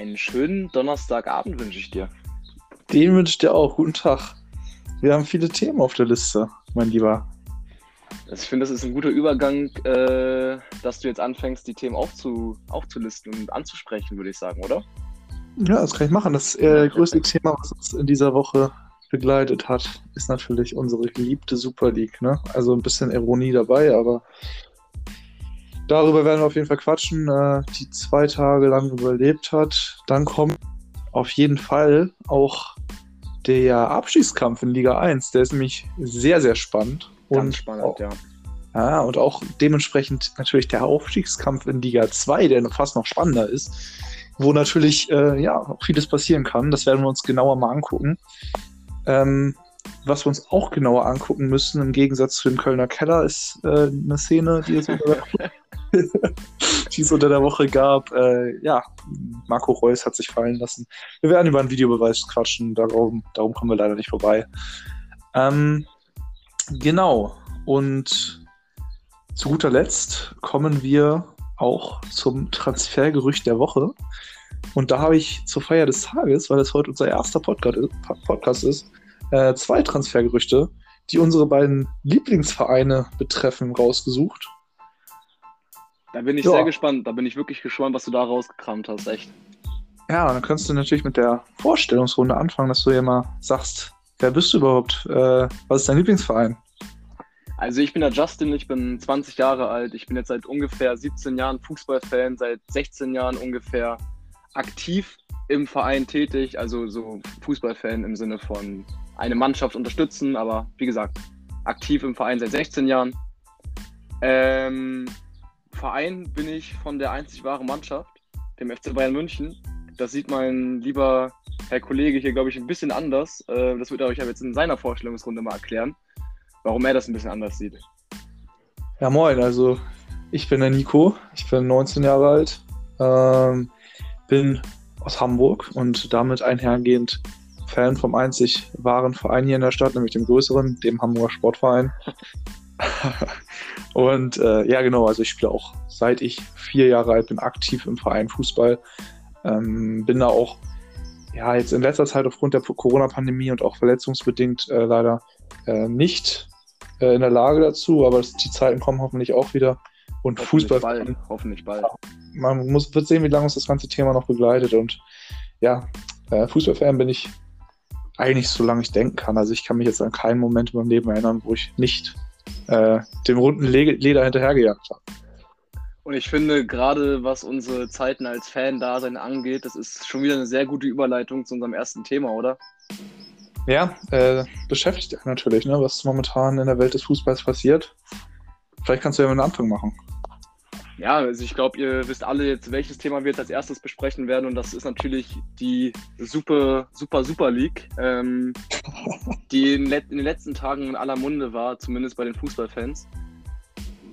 Einen schönen Donnerstagabend wünsche ich dir. Den wünsche ich dir auch. Guten Tag. Wir haben viele Themen auf der Liste, mein Lieber. Also ich finde, das ist ein guter Übergang, äh, dass du jetzt anfängst, die Themen aufzu, aufzulisten und anzusprechen, würde ich sagen, oder? Ja, das kann ich machen. Das äh, größte Thema, was uns in dieser Woche begleitet hat, ist natürlich unsere geliebte Super League. Ne? Also ein bisschen Ironie dabei, aber darüber werden wir auf jeden Fall quatschen, äh, die zwei Tage lang überlebt hat. Dann kommt auf jeden Fall auch der Abstiegskampf in Liga 1. Der ist nämlich sehr, sehr spannend. Ganz und spannend, auch, ja. Ja, und auch dementsprechend natürlich der Aufstiegskampf in Liga 2, der fast noch spannender ist, wo natürlich äh, ja vieles passieren kann. Das werden wir uns genauer mal angucken. Ähm, was wir uns auch genauer angucken müssen, im Gegensatz zu dem Kölner Keller, ist äh, eine Szene, die der, die es unter der Woche gab. Äh, ja, Marco Reus hat sich fallen lassen. Wir werden über einen Videobeweis quatschen, darum, darum kommen wir leider nicht vorbei. Ähm, genau, und zu guter Letzt kommen wir auch zum Transfergerücht der Woche. Und da habe ich zur Feier des Tages, weil das heute unser erster Podcast ist, äh, zwei Transfergerüchte, die unsere beiden Lieblingsvereine betreffen, rausgesucht. Da bin ich ja. sehr gespannt. Da bin ich wirklich gespannt, was du da rausgekramt hast. Echt. Ja, dann kannst du natürlich mit der Vorstellungsrunde anfangen, dass du ja mal sagst, wer bist du überhaupt? Äh, was ist dein Lieblingsverein? Also ich bin der Justin, ich bin 20 Jahre alt, ich bin jetzt seit ungefähr 17 Jahren Fußballfan, seit 16 Jahren ungefähr aktiv im Verein tätig, also so Fußballfan im Sinne von eine Mannschaft unterstützen, aber wie gesagt, aktiv im Verein seit 16 Jahren. Ähm, Verein bin ich von der einzig wahren Mannschaft, dem FC Bayern München. Das sieht mein lieber Herr Kollege hier, glaube ich, ein bisschen anders. Äh, das wird er euch ja jetzt in seiner Vorstellungsrunde mal erklären, warum er das ein bisschen anders sieht. Ja, moin, also ich bin der Nico, ich bin 19 Jahre alt, ähm, bin aus Hamburg und damit einhergehend Fan vom einzig wahren Verein hier in der Stadt, nämlich dem größeren, dem Hamburger Sportverein. und äh, ja, genau, also ich spiele auch seit ich vier Jahre alt bin aktiv im Verein Fußball. Ähm, bin da auch ja jetzt in letzter Zeit aufgrund der Corona-Pandemie und auch verletzungsbedingt äh, leider äh, nicht äh, in der Lage dazu, aber die Zeiten kommen hoffentlich auch wieder. Und hoffentlich Fußball. Bald, hoffentlich bald. Man muss, wird sehen, wie lange uns das ganze Thema noch begleitet. Und ja, äh, Fußballfan bin ich eigentlich so lange ich denken kann. Also ich kann mich jetzt an keinen Moment in meinem Leben erinnern, wo ich nicht äh, dem runden Leder hinterhergejagt habe. Und ich finde, gerade was unsere Zeiten als Fan-Dasein angeht, das ist schon wieder eine sehr gute Überleitung zu unserem ersten Thema, oder? Ja, äh, beschäftigt natürlich, ne, was momentan in der Welt des Fußballs passiert. Vielleicht kannst du ja mal einen Anfang machen. Ja, also ich glaube, ihr wisst alle jetzt, welches Thema wir jetzt als erstes besprechen werden. Und das ist natürlich die Super, Super, Super League, ähm, die in, in, den letzten Tagen in aller Munde war, zumindest bei den Fußballfans.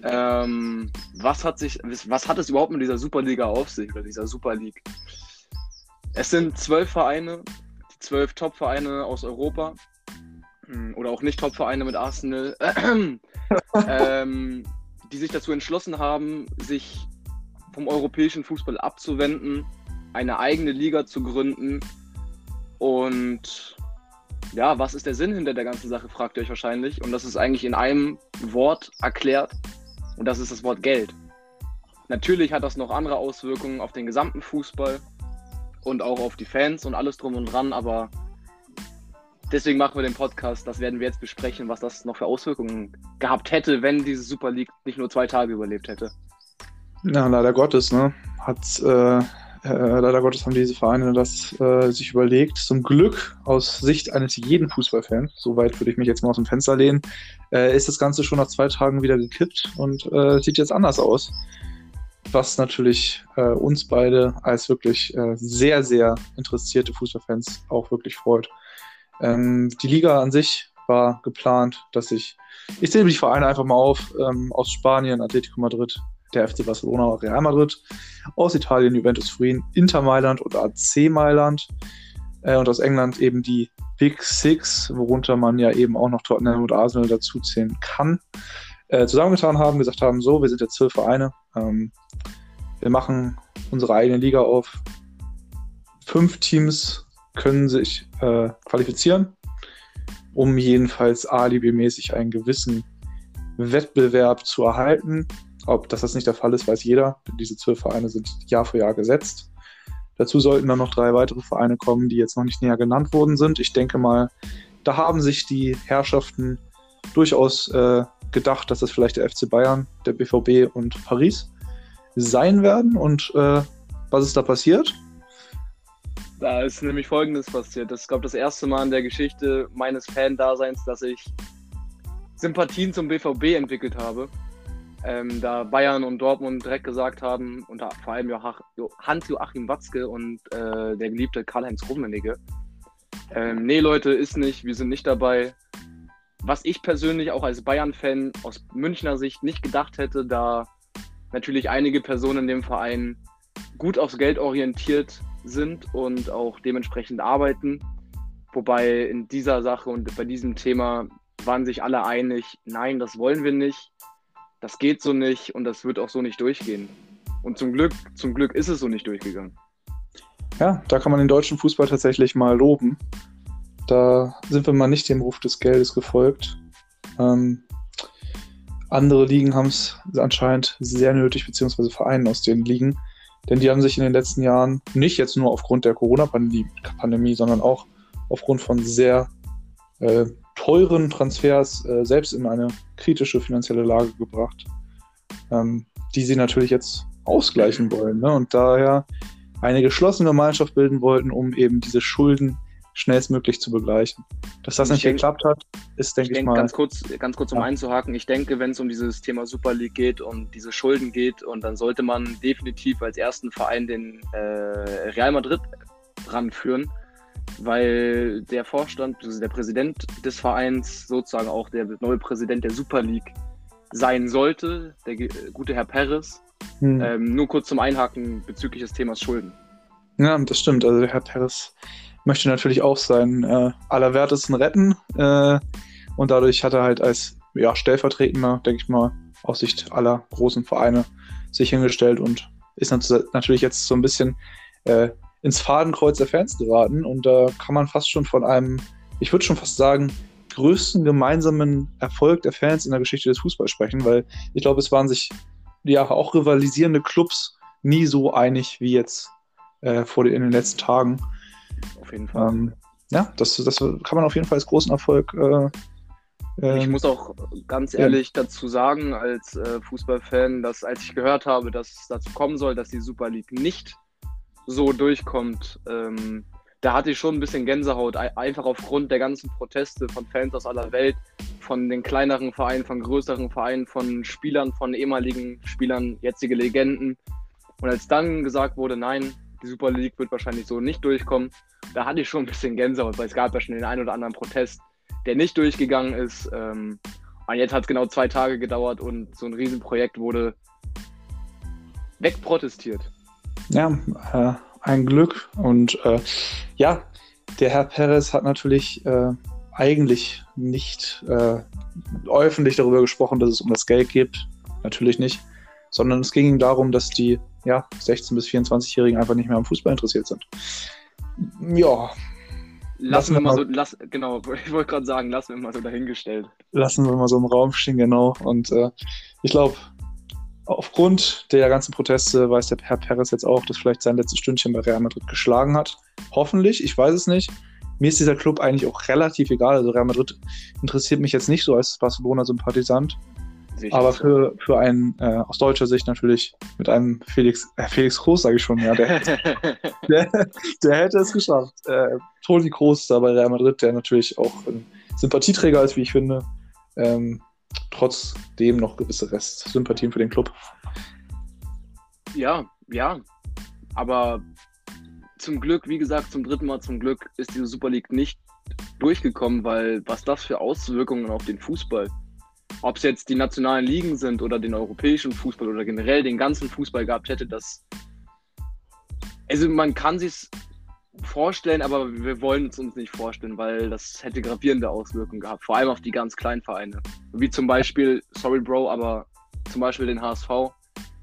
Ähm, was, hat sich, was hat es überhaupt mit dieser Superliga auf sich oder dieser Super League? Es sind zwölf Vereine, die zwölf Top-Vereine aus Europa hm, oder auch nicht Top-Vereine mit Arsenal. ähm, die sich dazu entschlossen haben, sich vom europäischen Fußball abzuwenden, eine eigene Liga zu gründen. Und ja, was ist der Sinn hinter der ganzen Sache, fragt ihr euch wahrscheinlich. Und das ist eigentlich in einem Wort erklärt. Und das ist das Wort Geld. Natürlich hat das noch andere Auswirkungen auf den gesamten Fußball und auch auf die Fans und alles drum und dran, aber deswegen machen wir den Podcast. Das werden wir jetzt besprechen, was das noch für Auswirkungen gehabt hätte, wenn diese Super League nicht nur zwei Tage überlebt hätte. Ja, leider Gottes, ne? Hat, äh, äh, leider Gottes haben diese Vereine das äh, sich überlegt. Zum Glück aus Sicht eines jeden Fußballfans, soweit würde ich mich jetzt mal aus dem Fenster lehnen, äh, ist das Ganze schon nach zwei Tagen wieder gekippt und äh, sieht jetzt anders aus. Was natürlich äh, uns beide als wirklich sehr, sehr interessierte Fußballfans auch wirklich freut. Ähm, die Liga an sich war geplant, dass ich, ich zähle die Vereine einfach mal auf, ähm, aus Spanien, Atletico Madrid, der FC Barcelona, Real Madrid, aus Italien, Juventus Turin, Inter Mailand und AC Mailand äh, und aus England eben die Big Six, worunter man ja eben auch noch Tottenham und Arsenal dazuzählen kann, äh, zusammengetan haben, gesagt haben, so, wir sind jetzt zwölf Vereine, ähm, wir machen unsere eigene Liga auf, fünf Teams können sich äh, qualifizieren, um jedenfalls alibimäßig einen gewissen Wettbewerb zu erhalten. Ob das, das nicht der Fall ist, weiß jeder. Diese zwölf Vereine sind Jahr für Jahr gesetzt. Dazu sollten dann noch drei weitere Vereine kommen, die jetzt noch nicht näher genannt worden sind. Ich denke mal, da haben sich die Herrschaften durchaus äh, gedacht, dass das vielleicht der FC Bayern, der BVB und Paris sein werden. Und äh, was ist da passiert? Da ist nämlich Folgendes passiert. Das ist, glaube ich, das erste Mal in der Geschichte meines Fan-Daseins, dass ich Sympathien zum BVB entwickelt habe. Ähm, da Bayern und Dortmund direkt gesagt haben, und vor allem Hans-Joachim Watzke und äh, der geliebte Karl-Heinz Rummenigge, ähm, nee Leute, ist nicht, wir sind nicht dabei. Was ich persönlich auch als Bayern-Fan aus Münchner Sicht nicht gedacht hätte, da natürlich einige Personen in dem Verein gut aufs Geld orientiert sind und auch dementsprechend arbeiten. Wobei in dieser Sache und bei diesem Thema waren sich alle einig, nein, das wollen wir nicht, das geht so nicht und das wird auch so nicht durchgehen. Und zum Glück, zum Glück ist es so nicht durchgegangen. Ja, da kann man den deutschen Fußball tatsächlich mal loben. Da sind wir mal nicht dem Ruf des Geldes gefolgt. Ähm, andere Ligen haben es anscheinend sehr nötig, beziehungsweise Vereine aus den Ligen, denn die haben sich in den letzten Jahren nicht jetzt nur aufgrund der Corona-Pandemie, sondern auch aufgrund von sehr äh, teuren Transfers äh, selbst in eine kritische finanzielle Lage gebracht, ähm, die sie natürlich jetzt ausgleichen wollen. Ne? Und daher eine geschlossene Gemeinschaft bilden wollten, um eben diese Schulden schnellstmöglich zu begleichen. Dass das nicht denk, geklappt hat, ist, denke ich, denk, mal. Ganz kurz, ganz kurz um ja. einzuhaken, ich denke, wenn es um dieses Thema Super League geht und diese Schulden geht, und dann sollte man definitiv als ersten Verein den äh, Real Madrid ranführen, weil der Vorstand, also der Präsident des Vereins, sozusagen auch der neue Präsident der Super League sein sollte, der gute Herr Perez. Hm. Ähm, nur kurz zum Einhaken bezüglich des Themas Schulden. Ja, das stimmt. Also der Herr Perez möchte natürlich auch seinen äh, Allerwertesten retten. Äh, und dadurch hat er halt als ja, stellvertretender, denke ich mal, aus Sicht aller großen Vereine sich hingestellt und ist natürlich jetzt so ein bisschen äh, ins Fadenkreuz der Fans geraten. Und da kann man fast schon von einem, ich würde schon fast sagen, größten gemeinsamen Erfolg der Fans in der Geschichte des Fußballs sprechen, weil ich glaube, es waren sich ja auch rivalisierende Clubs nie so einig wie jetzt äh, vor den, in den letzten Tagen. Auf jeden Fall. Ähm, ja, das, das kann man auf jeden Fall als großen Erfolg. Äh, ich ähm, muss auch ganz ehrlich ja. dazu sagen, als äh, Fußballfan, dass als ich gehört habe, dass es dazu kommen soll, dass die Super League nicht so durchkommt, ähm, da hatte ich schon ein bisschen Gänsehaut, einfach aufgrund der ganzen Proteste von Fans aus aller Welt, von den kleineren Vereinen, von größeren Vereinen, von Spielern, von ehemaligen Spielern, jetzige Legenden. Und als dann gesagt wurde, nein, die Super League wird wahrscheinlich so nicht durchkommen, da hatte ich schon ein bisschen Gänsehaut, weil es gab ja schon den einen oder anderen Protest, der nicht durchgegangen ist. Ähm, und jetzt hat es genau zwei Tage gedauert und so ein Riesenprojekt wurde wegprotestiert. Ja, äh, ein Glück. Und äh, ja, der Herr Perez hat natürlich äh, eigentlich nicht äh, öffentlich darüber gesprochen, dass es um das Geld geht. Natürlich nicht. Sondern es ging ihm darum, dass die ja, 16- bis 24-Jährigen einfach nicht mehr am Fußball interessiert sind. Ja. Lassen, lassen wir mal so, lass, genau, ich wollte gerade sagen, lassen wir mal so dahingestellt. Lassen wir mal so im Raum stehen, genau. Und äh, ich glaube, aufgrund der ganzen Proteste weiß der Herr Perez jetzt auch, dass vielleicht sein letztes Stündchen bei Real Madrid geschlagen hat. Hoffentlich, ich weiß es nicht. Mir ist dieser Club eigentlich auch relativ egal. Also Real Madrid interessiert mich jetzt nicht so als Barcelona-Sympathisant. Aber für, für einen äh, aus deutscher Sicht natürlich mit einem Felix, äh, Felix Groß, sage ich schon, ja, der, der, der, hätte es geschafft. Äh, Toni Groß da bei Real Madrid, der natürlich auch ein Sympathieträger ist, wie ich finde. Ähm, trotzdem noch gewisse Restsympathien für den Club. Ja, ja. Aber zum Glück, wie gesagt, zum dritten Mal zum Glück ist diese Super League nicht durchgekommen, weil was das für Auswirkungen auf den Fußball, ob es jetzt die nationalen Ligen sind oder den europäischen Fußball oder generell den ganzen Fußball gehabt hätte, das also man kann sich vorstellen, aber wir wollen es uns nicht vorstellen, weil das hätte gravierende Auswirkungen gehabt, vor allem auf die ganz kleinen Vereine. Wie zum Beispiel, sorry Bro, aber zum Beispiel den HSV.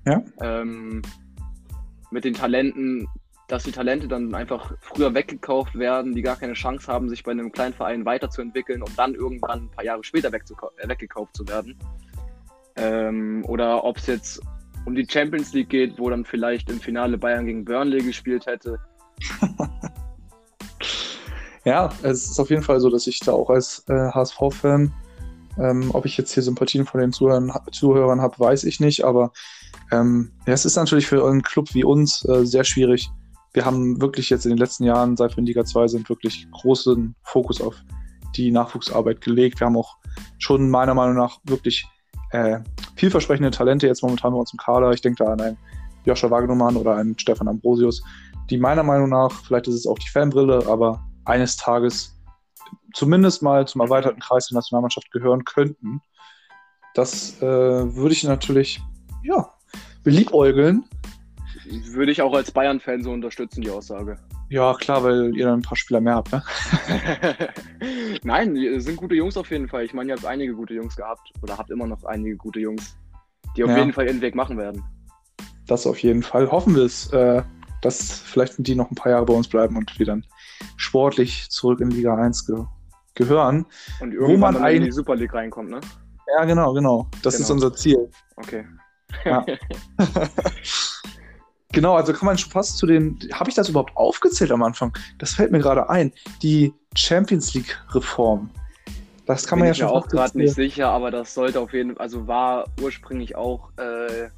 Ja. Ähm, mit den Talenten, dass die Talente dann einfach früher weggekauft werden, die gar keine Chance haben, sich bei einem kleinen Verein weiterzuentwickeln, um dann irgendwann ein paar Jahre später äh, weggekauft zu werden. Ähm, oder ob es jetzt um die Champions League geht, wo dann vielleicht im Finale Bayern gegen Burnley gespielt hätte. ja, es ist auf jeden Fall so, dass ich da auch als äh, HSV-Fan, ähm, ob ich jetzt hier Sympathien von den Zuhörern, Zuhörern habe, weiß ich nicht, aber ähm, ja, es ist natürlich für einen Club wie uns äh, sehr schwierig. Wir haben wirklich jetzt in den letzten Jahren, seit wir in Liga 2 sind, wirklich großen Fokus auf die Nachwuchsarbeit gelegt. Wir haben auch schon meiner Meinung nach wirklich äh, vielversprechende Talente jetzt momentan bei uns im Kader. Ich denke da an einen Joscha Wagnermann oder einen Stefan Ambrosius, die meiner Meinung nach, vielleicht ist es auch die Fanbrille, aber eines Tages zumindest mal zum erweiterten Kreis der Nationalmannschaft gehören könnten. Das äh, würde ich natürlich, ja, beliebäugeln. Würde ich auch als Bayern-Fan so unterstützen, die Aussage. Ja, klar, weil ihr dann ein paar Spieler mehr habt, ne? Nein, sind gute Jungs auf jeden Fall. Ich meine, ihr habt einige gute Jungs gehabt oder habt immer noch einige gute Jungs, die auf ja. jeden Fall ihren Weg machen werden. Das auf jeden Fall. Hoffen wir es, äh, dass vielleicht die noch ein paar Jahre bei uns bleiben und wir dann sportlich zurück in Liga 1 ge gehören. Und irgendwann wo man dann in die Super League reinkommt, ne? Ja, genau, genau. Das genau. ist unser Ziel. Okay. Ja. Genau, also kann man schon fast zu den. Habe ich das überhaupt aufgezählt am Anfang? Das fällt mir gerade ein. Die Champions League-Reform. Das kann Bin man ja schon. Ich bin auch gerade nicht sicher, aber das sollte auf jeden Fall. Also war ursprünglich auch äh,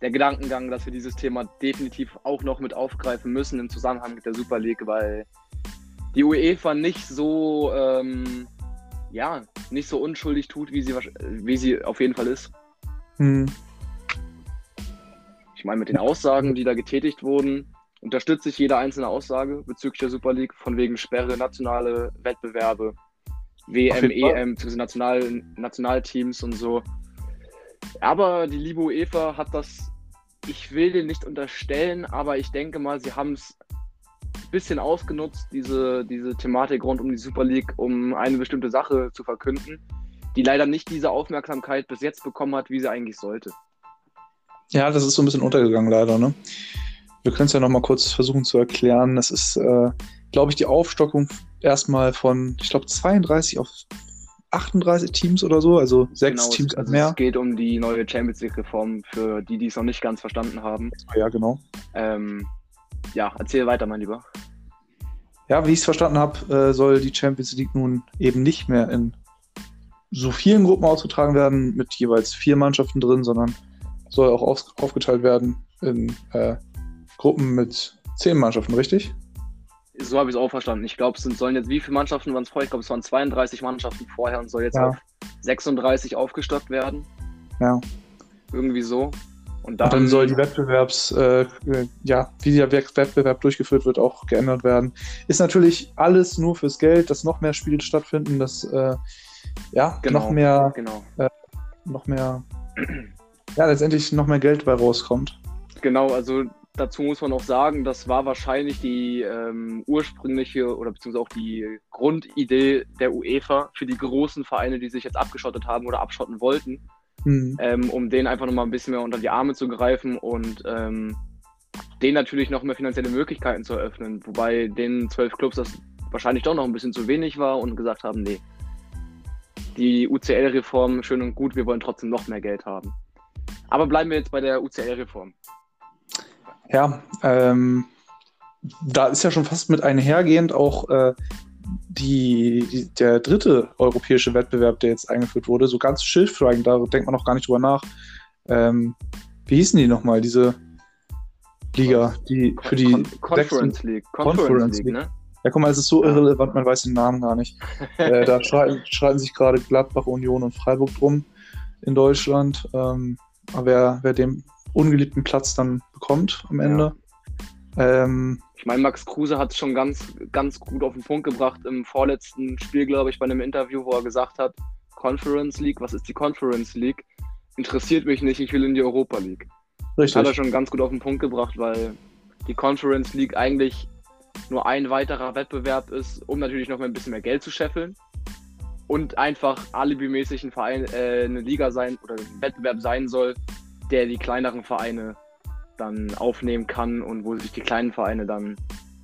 der Gedankengang, dass wir dieses Thema definitiv auch noch mit aufgreifen müssen im Zusammenhang mit der Super League, weil die UEFA nicht so. Ähm, ja, nicht so unschuldig tut, wie sie, wie sie auf jeden Fall ist. Hm. Ich meine, mit den Aussagen, die da getätigt wurden, unterstütze ich jede einzelne Aussage bezüglich der Super League, von wegen Sperre, nationale Wettbewerbe, WM, EM, National, Nationalteams und so. Aber die liebe UEFA hat das, ich will den nicht unterstellen, aber ich denke mal, sie haben es ein bisschen ausgenutzt, diese, diese Thematik rund um die Super League, um eine bestimmte Sache zu verkünden, die leider nicht diese Aufmerksamkeit bis jetzt bekommen hat, wie sie eigentlich sollte. Ja, das ist so ein bisschen untergegangen leider. Ne? Wir können es ja nochmal kurz versuchen zu erklären. Das ist, äh, glaube ich, die Aufstockung erstmal von, ich glaube, 32 auf 38 Teams oder so, also sechs genau, Teams also mehr. Es geht um die neue Champions League-Reform für die, die es noch nicht ganz verstanden haben. Ja, genau. Ähm, ja, erzähl weiter, mein Lieber. Ja, wie ich es verstanden habe, äh, soll die Champions League nun eben nicht mehr in so vielen Gruppen ausgetragen werden, mit jeweils vier Mannschaften drin, sondern soll auch auf, aufgeteilt werden in äh, Gruppen mit zehn Mannschaften, richtig? So habe ich es auch verstanden. Ich glaube, es sind, sollen jetzt, wie viele Mannschaften waren es vorher? Ich glaube, es waren 32 Mannschaften vorher und soll jetzt ja. auf 36 aufgestockt werden. Ja. Irgendwie so. Und dann, und dann soll die Wettbewerbs, äh, ja, wie der Wettbewerb durchgeführt wird, auch geändert werden. Ist natürlich alles nur fürs Geld, dass noch mehr Spiele stattfinden, dass äh, ja, genau, noch mehr, genau. Äh, noch mehr ja, letztendlich noch mehr Geld bei rauskommt. Genau, also dazu muss man auch sagen, das war wahrscheinlich die ähm, ursprüngliche oder beziehungsweise auch die Grundidee der UEFA für die großen Vereine, die sich jetzt abgeschottet haben oder abschotten wollten, mhm. ähm, um denen einfach nochmal ein bisschen mehr unter die Arme zu greifen und ähm, denen natürlich noch mehr finanzielle Möglichkeiten zu eröffnen. Wobei den zwölf Clubs das wahrscheinlich doch noch ein bisschen zu wenig war und gesagt haben, nee, die UCL-Reform schön und gut, wir wollen trotzdem noch mehr Geld haben. Aber bleiben wir jetzt bei der UCL-Reform. Ja, ähm, da ist ja schon fast mit einhergehend auch äh, die, die, der dritte europäische Wettbewerb, der jetzt eingeführt wurde, so ganz schildfrei, da denkt man noch gar nicht drüber nach. Ähm, wie hießen die nochmal, diese Liga, die für die Con Conference League. Conference, Conference League, League, ne? Ja, guck mal, es ist so irrelevant, man weiß den Namen gar nicht. äh, da streiten, streiten sich gerade Gladbach, Union und Freiburg drum in Deutschland. Ähm, wer, wer den ungeliebten Platz dann bekommt am Ende. Ja. Ähm, ich meine, Max Kruse hat es schon ganz, ganz gut auf den Punkt gebracht im vorletzten Spiel, glaube ich, bei einem Interview, wo er gesagt hat, Conference League, was ist die Conference League? Interessiert mich nicht, ich will in die Europa League. Richtig. Hat er schon ganz gut auf den Punkt gebracht, weil die Conference League eigentlich nur ein weiterer Wettbewerb ist, um natürlich noch mal ein bisschen mehr Geld zu scheffeln und einfach alibimäßig ein Verein, äh, eine Liga sein oder ein Wettbewerb sein soll, der die kleineren Vereine dann aufnehmen kann und wo sich die kleinen Vereine dann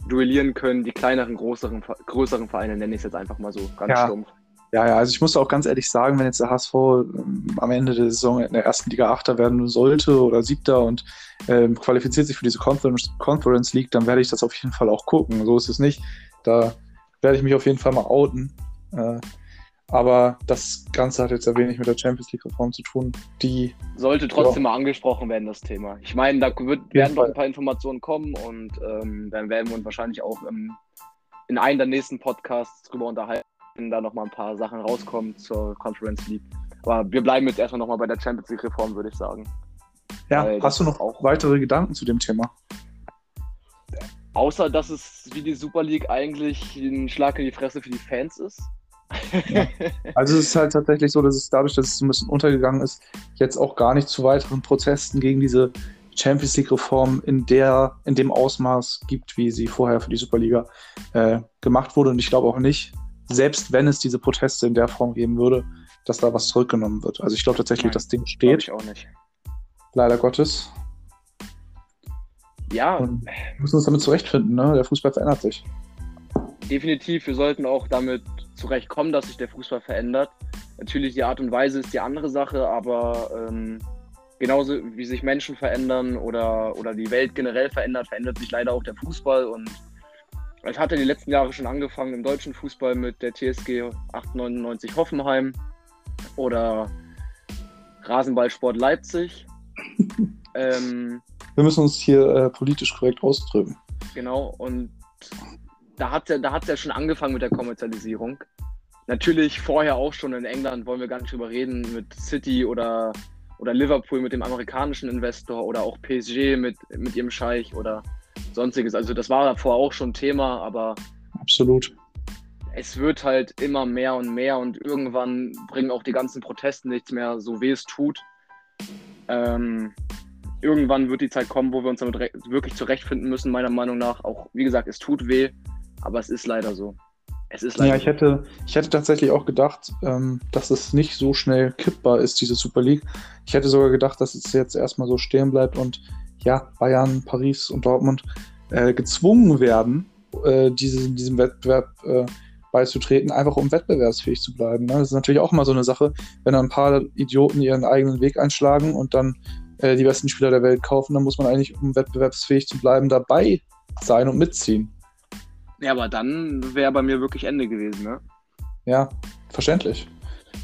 duellieren können, die kleineren, größeren, größeren Vereine, nenne ich es jetzt einfach mal so ganz Ja. stumpf. Ja, ja, also ich muss auch ganz ehrlich sagen, wenn jetzt der HSV ähm, am Ende der Saison in der ersten Liga Achter werden sollte oder Siebter und ähm, qualifiziert sich für diese Conference, Conference League, dann werde ich das auf jeden Fall auch gucken. So ist es nicht. Da werde ich mich auf jeden Fall mal outen. Äh, aber das Ganze hat jetzt ja wenig mit der Champions League Reform zu tun. Die, Sollte trotzdem mal angesprochen werden, das Thema. Ich meine, da wird, werden noch ein paar Informationen kommen und ähm, dann werden wir uns wahrscheinlich auch ähm, in einem der nächsten Podcasts drüber unterhalten, wenn da nochmal ein paar Sachen rauskommen zur Conference League. Aber wir bleiben jetzt erstmal nochmal bei der Champions League Reform, würde ich sagen. ja, Weil hast du noch auch- weitere Gedanken zu dem Thema? Außer, dass es wie die Super League eigentlich ein Schlag in die Fresse für die Fans ist. Also es ist halt tatsächlich so, dass es dadurch, dass es so ein bisschen untergegangen ist, jetzt auch gar nicht zu weiteren Protesten gegen diese Champions League-Reform in der, in dem Ausmaß gibt, wie sie vorher für die Superliga äh, gemacht wurde. Und ich glaube auch nicht, selbst wenn es diese Proteste in der Form geben würde, dass da was zurückgenommen wird. Also ich glaube tatsächlich, Nein, das Ding steht, ich auch nicht. leider Gottes. Ja, Und wir müssen uns damit zurechtfinden, ne? Der Fußball verändert sich. Definitiv. Wir sollten auch damit zurechtkommen, dass sich der Fußball verändert. Natürlich die Art und Weise ist die andere Sache, aber ähm, genauso wie sich Menschen verändern oder, oder die Welt generell verändert, verändert sich leider auch der Fußball. Und es hat ja die letzten Jahre schon angefangen im deutschen Fußball mit der TSG 899 Hoffenheim oder Rasenballsport Leipzig. ähm, Wir müssen uns hier äh, politisch korrekt ausdrücken. Genau, und da hat ja, da hat's ja schon angefangen mit der Kommerzialisierung. Natürlich vorher auch schon in England, wollen wir gar nicht drüber reden, mit City oder, oder Liverpool mit dem amerikanischen Investor oder auch PSG mit, mit ihrem Scheich oder sonstiges. Also das war davor auch schon Thema, aber Absolut. es wird halt immer mehr und mehr und irgendwann bringen auch die ganzen Proteste nichts mehr, so wie es tut. Ähm, irgendwann wird die Zeit kommen, wo wir uns damit wirklich zurechtfinden müssen, meiner Meinung nach. Auch, wie gesagt, es tut weh, aber es ist leider so. Es ist leider Ja, ich hätte, ich hätte tatsächlich auch gedacht, ähm, dass es nicht so schnell kippbar ist, diese Super League. Ich hätte sogar gedacht, dass es jetzt erstmal so stehen bleibt und ja, Bayern, Paris und Dortmund äh, gezwungen werden, äh, diese, diesem Wettbewerb äh, beizutreten, einfach um wettbewerbsfähig zu bleiben. Ne? Das ist natürlich auch immer so eine Sache, wenn ein paar Idioten ihren eigenen Weg einschlagen und dann äh, die besten Spieler der Welt kaufen, dann muss man eigentlich, um wettbewerbsfähig zu bleiben, dabei sein und mitziehen. Ja, aber dann wäre bei mir wirklich Ende gewesen, ne? Ja, verständlich.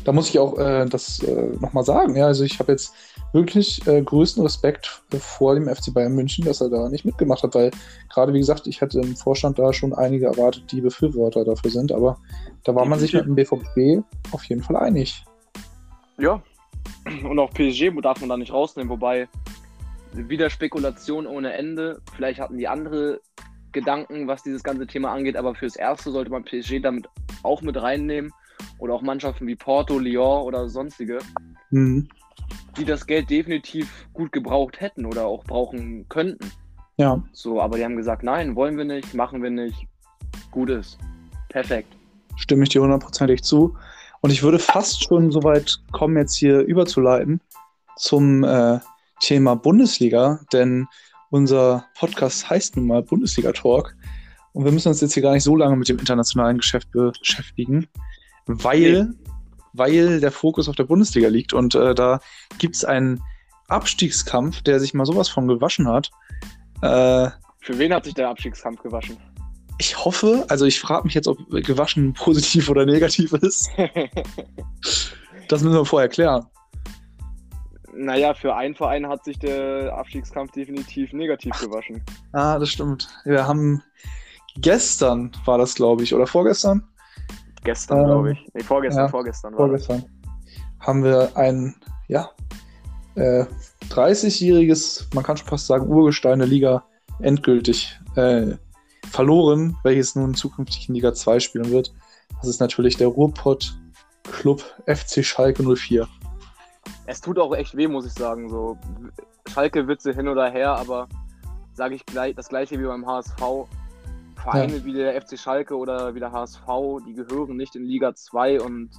Da muss ich auch äh, das äh, nochmal sagen. Ja, also ich habe jetzt wirklich äh, größten Respekt vor dem FC Bayern München, dass er da nicht mitgemacht hat, weil gerade wie gesagt, ich hatte im Vorstand da schon einige erwartet, die Befürworter dafür sind, aber da war man sich mit dem BVB auf jeden Fall einig. Ja. Und auch PSG darf man da nicht rausnehmen, wobei wieder Spekulation ohne Ende. Vielleicht hatten die andere Gedanken, was dieses ganze Thema angeht, aber fürs Erste sollte man PSG damit auch mit reinnehmen oder auch Mannschaften wie Porto, Lyon oder sonstige, Mhm. die das Geld definitiv gut gebraucht hätten oder auch brauchen könnten. Ja, So, aber die haben gesagt, nein, wollen wir nicht, machen wir nicht. Gut ist. Perfekt. stimme ich dir hundertprozentig zu. Und ich würde fast schon so weit kommen, jetzt hier überzuleiten zum äh, Thema Bundesliga, denn unser Podcast heißt nun mal Bundesliga Talk. Und wir müssen uns jetzt hier gar nicht so lange mit dem internationalen Geschäft beschäftigen, weil, weil der Fokus auf der Bundesliga liegt. Und äh, da gibt es einen Abstiegskampf, der sich mal sowas von gewaschen hat. Äh, Für wen hat sich der Abstiegskampf gewaschen? ich hoffe, also ich frage mich jetzt, ob gewaschen positiv oder negativ ist. Das müssen wir vorher klären. Naja, für einen Verein hat sich der Abstiegskampf definitiv negativ gewaschen. Ah, das stimmt. Wir haben gestern war das, glaube ich, oder vorgestern? Gestern, Ähm, glaube ich. Nee, vorgestern, ja, vorgestern war das. Vorgestern haben wir ein, ja, äh, 30-jähriges, man kann schon fast sagen, Urgestein der Liga endgültig äh, verloren, welches nun zukünftig in Liga 2 spielen wird. Das ist natürlich der Ruhrpott Club FC Schalke 04. Es tut auch echt weh, muss ich sagen. So Schalke-Witze hin oder her, aber sage ich gleich das gleiche wie beim HSV. Vereine wie der FC Schalke oder wie der HSV, die gehören nicht in Liga 2 und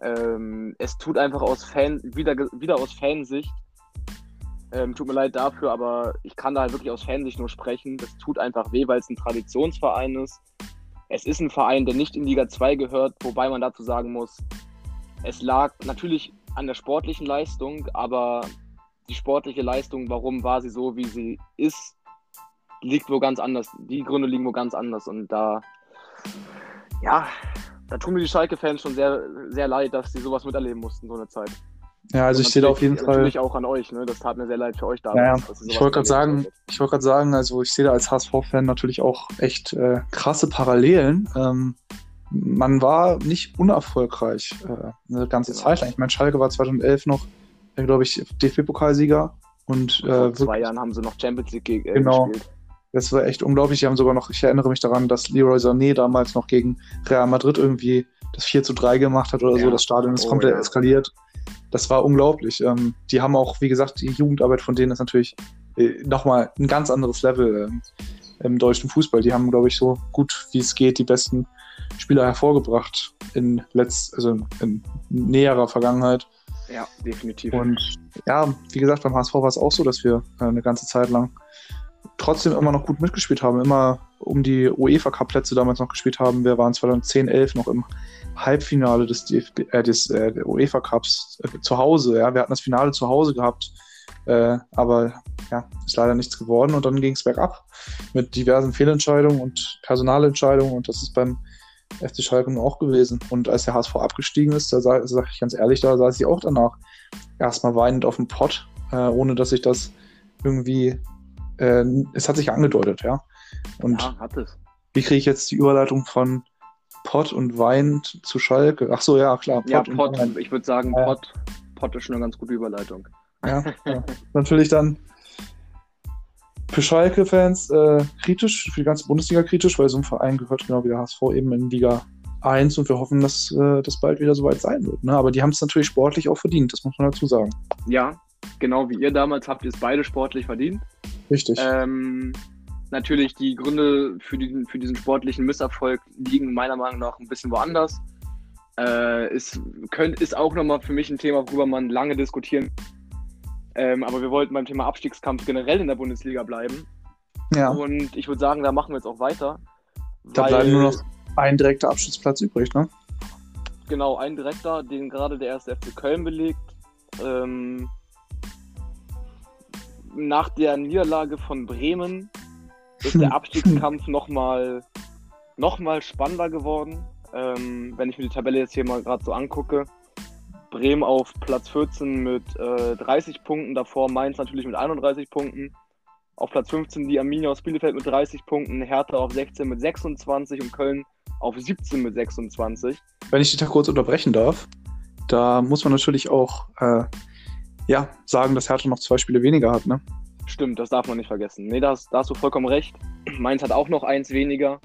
ähm, es tut einfach aus Fan, wieder, wieder aus Fansicht Ähm, tut mir leid dafür, aber ich kann da halt wirklich aus Fansicht nur sprechen. Das tut einfach weh, weil es ein Traditionsverein ist. Es ist ein Verein, der nicht in Liga 2 gehört, wobei man dazu sagen muss, es lag natürlich an der sportlichen Leistung, aber die sportliche Leistung, warum war sie so, wie sie ist, liegt wo ganz anders. Die Gründe liegen wo ganz anders. Und da, ja, da tun mir die Schalke-Fans schon sehr, sehr leid, dass sie sowas miterleben mussten, so eine Zeit. Ja, also Und ich sehe da auf jeden natürlich- Fall. Natürlich auch an euch, ne? Das tat mir sehr leid für euch damals. ja. Ich wollte gerade sagen, ich wollte gerade sagen, also ich sehe da als HSV-Fan natürlich auch echt äh, krasse Parallelen. Ähm, man war nicht unerfolgreich äh, eine ganze Genau. Zeit lang. Ich meine, Schalke war 2011 noch, äh, glaube ich, DFB-Pokalsieger und Vor äh, zwei wirklich, Jahren haben sie noch Champions League ge- äh, Genau. gespielt. das war echt unglaublich. Die haben sogar noch, ich erinnere mich daran, dass Leroy Sané damals noch gegen Real Madrid irgendwie das 4 zu 3 gemacht hat oder so. Ja. Das Stadion ist Oh, komplett ja. eskaliert. Das war unglaublich. Ähm, die haben auch, wie gesagt, die Jugendarbeit von denen ist natürlich äh, nochmal ein ganz anderes Level ähm, im deutschen Fußball. Die haben, glaube ich, so gut wie es geht die besten Spieler hervorgebracht in letzt, also in näherer Vergangenheit. Ja, definitiv. Und ja, wie gesagt, beim HSV war es auch so, dass wir äh, eine ganze Zeit lang trotzdem immer noch gut mitgespielt haben, immer um die UEFA Cup Plätze damals noch gespielt haben. Wir waren 2010, 11 noch im Halbfinale des, DFB, äh, des äh, UEFA Cups äh, zu Hause. Ja, wir hatten das Finale zu Hause gehabt, äh, aber ja, ist leider nichts geworden und dann ging es bergab mit diversen Fehlentscheidungen und Personalentscheidungen und das ist beim FC Schalke nun auch gewesen. Und als der HSV abgestiegen ist, da sage sag ich ganz ehrlich, da saß ich auch danach erstmal weinend auf dem Pott, äh, ohne dass ich das irgendwie, äh, es hat sich angedeutet, ja. Und ja, hat es. wie kriege ich jetzt die Überleitung von Pott und Wein zu Schalke? Ach so, ja, klar. Ja, und Pott, ich würde sagen, Ja. Pott, Pott ist schon eine ganz gute Überleitung. Ja, ja. Natürlich dann für Schalke-Fans äh, kritisch, für die ganze Bundesliga kritisch, weil so ein Verein gehört genau wie der HSV eben in Liga 1 und wir hoffen, dass äh, das bald wieder soweit sein wird. Ne? Aber die haben es natürlich sportlich auch verdient, das muss man dazu sagen. Ja, genau wie ihr damals habt ihr es beide sportlich verdient. Richtig. Ähm, natürlich, die Gründe für diesen, für diesen sportlichen Misserfolg liegen meiner Meinung nach ein bisschen woanders. Äh, ist, könnt, ist auch nochmal für mich ein Thema, worüber man lange diskutieren ähm, aber wir wollten beim Thema Abstiegskampf generell in der Bundesliga bleiben. ja, Und ich würde sagen, da machen wir jetzt auch weiter. da weil- bleiben nur noch ein direkter Abschnittsplatz übrig, ne? Genau, ein Direktor, den gerade der erste FC Köln belegt. Ähm, nach der Niederlage von Bremen ist der Abstiegskampf nochmal noch mal spannender geworden. Ähm, wenn ich mir die Tabelle jetzt hier mal gerade so angucke. Bremen auf Platz 14 mit äh, 30 Punkten, davor Mainz natürlich mit 31 Punkten. Auf Platz 15 die Arminia aus Bielefeld mit 30 Punkten, Hertha auf 16 mit 26 und Köln auf 17 mit 26. Wenn ich dich da kurz unterbrechen darf, da muss man natürlich auch äh, ja, sagen, dass Hertha noch zwei Spiele weniger hat, ne? Stimmt, das darf man nicht vergessen. Nee, da hast, da hast du vollkommen recht. Mainz hat auch noch eins weniger.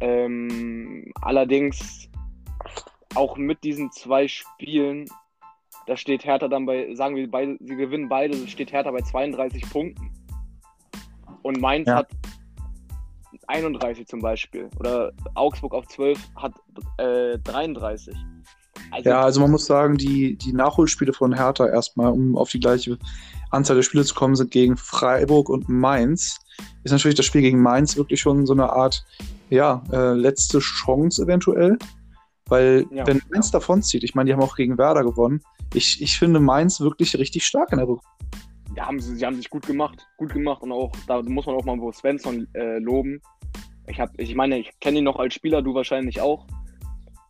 Ähm, allerdings auch mit diesen zwei Spielen, da steht Hertha dann bei, sagen wir beide, sie gewinnen beide, steht Hertha bei 32 Punkten. Und Mainz Ja. hat 31 zum Beispiel. Oder Augsburg auf 12 hat äh, 33. Also, Ja, also man muss sagen, die, die Nachholspiele von Hertha erstmal, um auf die gleiche Anzahl der Spiele zu kommen, sind gegen Freiburg und Mainz. Ist natürlich das Spiel gegen Mainz wirklich schon so eine Art, ja, äh, letzte Chance eventuell. Weil, Ja, wenn Mainz davonzieht, ich meine, die haben auch gegen Werder gewonnen. Ich, ich finde Mainz wirklich richtig stark in der Rückrunde. Ja, haben sie, sie haben sich gut gemacht. Gut gemacht und auch, da muss man auch mal Bo Svensson äh, loben. Ich, hab, ich meine, ich kenne ihn noch als Spieler, du wahrscheinlich auch.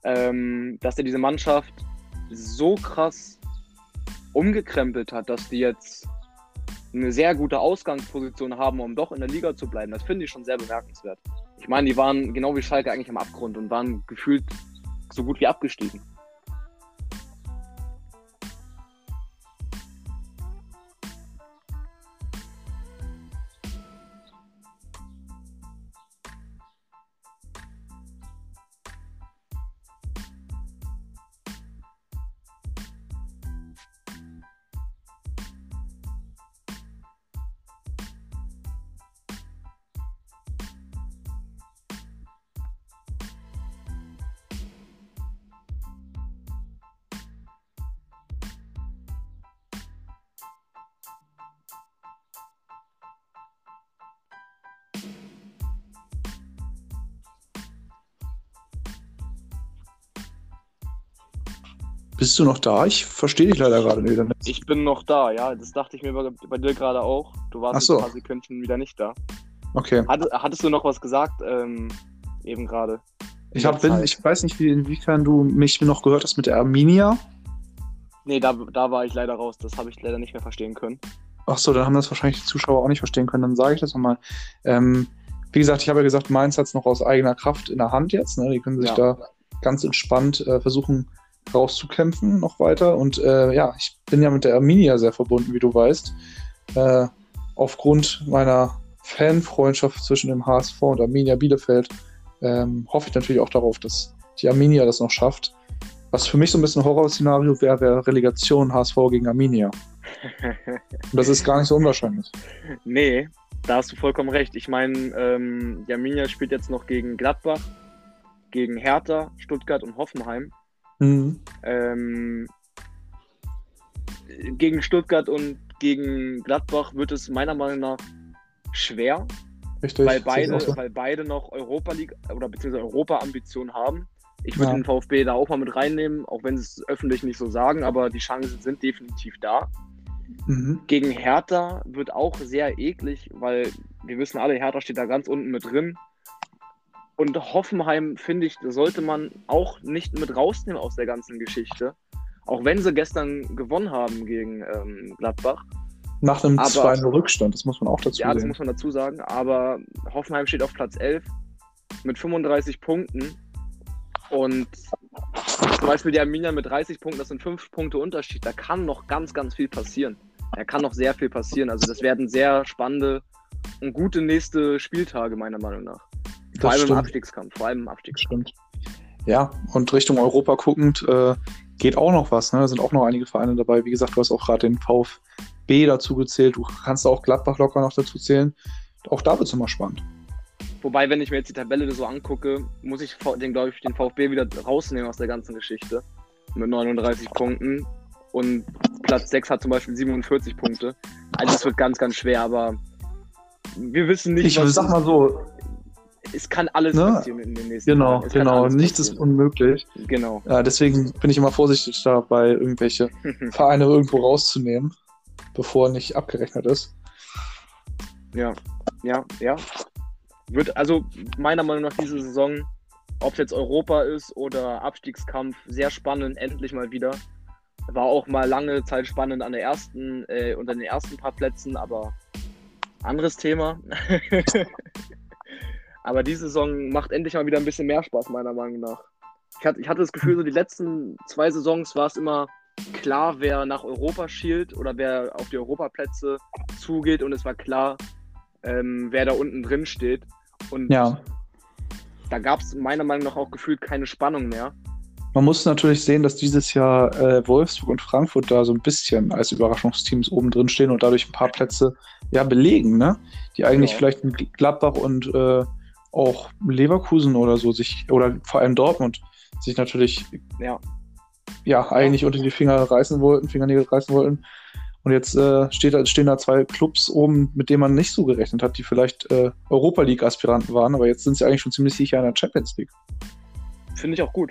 Ähm, dass er diese Mannschaft so krass umgekrempelt hat, dass die jetzt eine sehr gute Ausgangsposition haben, um doch in der Liga zu bleiben. Das finde ich schon sehr bemerkenswert. Ich meine, die waren genau wie Schalke eigentlich am Abgrund und waren gefühlt so gut wie abgestiegen. Bist du noch da? Ich verstehe dich leider gerade wieder nicht. Ich bin noch da, ja. Das dachte ich mir bei, bei dir gerade auch. Du warst Ach so. ein paar Sekunden wieder nicht da. Okay. Hatte, hattest du noch was gesagt, ähm, eben gerade? Ich, hab, bin, ich weiß nicht, wie, inwiefern du mich noch gehört hast mit der Arminia. Nee, da, da war ich leider raus. Das habe ich leider nicht mehr verstehen können. Ach so, dann haben das wahrscheinlich die Zuschauer auch nicht verstehen können. Dann sage ich das nochmal. Ähm, wie gesagt, ich habe ja gesagt, Mainz hat es noch aus eigener Kraft in der Hand jetzt. Ne? Die können sich Ja. da ganz entspannt äh, versuchen rauszukämpfen noch weiter. Und äh, ja, ich bin ja mit der Arminia sehr verbunden, wie du weißt. Äh, aufgrund meiner Fanfreundschaft zwischen dem HSV und Arminia Bielefeld ähm, hoffe ich natürlich auch darauf, dass die Arminia das noch schafft. Was für mich so ein bisschen ein Horrorszenario wäre, wäre Relegation HSV gegen Arminia. Und das ist gar nicht so unwahrscheinlich. nee, da hast du vollkommen recht. Ich meine, ähm, die Arminia spielt jetzt noch gegen Gladbach, gegen Hertha, Stuttgart und Hoffenheim. Mhm. Ähm, gegen Stuttgart und gegen Gladbach wird es meiner Meinung nach schwer, Richtig. weil beide, so. weil beide noch Europa League oder beziehungsweise Europa-Ambitionen haben. Ich würde Ja. den VfB da auch mal mit reinnehmen, auch wenn sie es öffentlich nicht so sagen, aber die Chancen sind definitiv da. Mhm. Gegen Hertha wird auch sehr eklig, weil wir wissen alle, Hertha steht da ganz unten mit drin. Und Hoffenheim, finde ich, sollte man auch nicht mit rausnehmen aus der ganzen Geschichte. Auch wenn sie gestern gewonnen haben gegen ähm, Gladbach. Nach einem Aber- 2-0 Rückstand, das muss man auch dazu Ja, das muss man dazu sagen. Aber Hoffenheim steht auf Platz 11 mit 35 Punkten. Und zum Beispiel die Arminia mit 30 Punkten, das sind 5 Punkte Unterschied. Da kann noch ganz, ganz viel passieren. Da kann noch sehr viel passieren. Also das werden sehr spannende und gute nächste Spieltage, meiner Meinung nach. Vor Das allem im stimmt. Abstiegskampf. Vor allem im Abstiegskampf. Stimmt. Ja, und Richtung Europa guckend äh, geht auch noch was. Ne? Da sind auch noch einige Vereine dabei. Wie gesagt, du hast auch gerade den VfB dazu gezählt. Du kannst auch Gladbach locker noch dazu zählen. Auch da wird es immer spannend. Wobei, wenn ich mir jetzt die Tabelle so angucke, muss ich den, glaube ich, den VfB wieder rausnehmen aus der ganzen Geschichte. Mit 39 Punkten. Und Platz 6 hat zum Beispiel 47 Punkte. Also es wird ganz, ganz schwer, aber wir wissen nicht, Ich sag mal so, es kann alles Ne? passieren in den nächsten genau, Tagen. Es genau. Nichts ist unmöglich. Genau. Ja, deswegen bin ich immer vorsichtig dabei, irgendwelche Vereine irgendwo rauszunehmen, bevor nicht abgerechnet ist. Ja, ja, ja. Wird also meiner Meinung nach diese Saison, ob es jetzt Europa ist oder Abstiegskampf, sehr spannend, endlich mal wieder. War auch mal lange Zeit spannend an der ersten, äh, unter den ersten paar Plätzen, aber anderes Thema. aber diese Saison macht endlich mal wieder ein bisschen mehr Spaß, meiner Meinung nach. Ich hatte, ich hatte das Gefühl, so die letzten zwei Saisons war es immer klar, wer nach Europa schielt oder wer auf die Europaplätze zugeht und es war klar, ähm, wer da unten drin steht. Und Ja, da gab es meiner Meinung nach auch gefühlt keine Spannung mehr. man muss natürlich sehen, dass dieses Jahr äh, Wolfsburg und Frankfurt da so ein bisschen als Überraschungsteams oben drin stehen und dadurch ein paar Plätze ja belegen, ne? Die eigentlich Ja. vielleicht Gladbach und äh, auch Leverkusen oder so sich, oder vor allem Dortmund sich natürlich Ja. ja eigentlich unter die Finger reißen wollten, Fingernägel reißen wollten. Und jetzt äh, steht, stehen da zwei Clubs oben, mit denen man nicht so gerechnet hat, die vielleicht äh, Europa League-Aspiranten waren, aber jetzt sind sie eigentlich schon ziemlich sicher in der Champions League. Finde ich auch gut.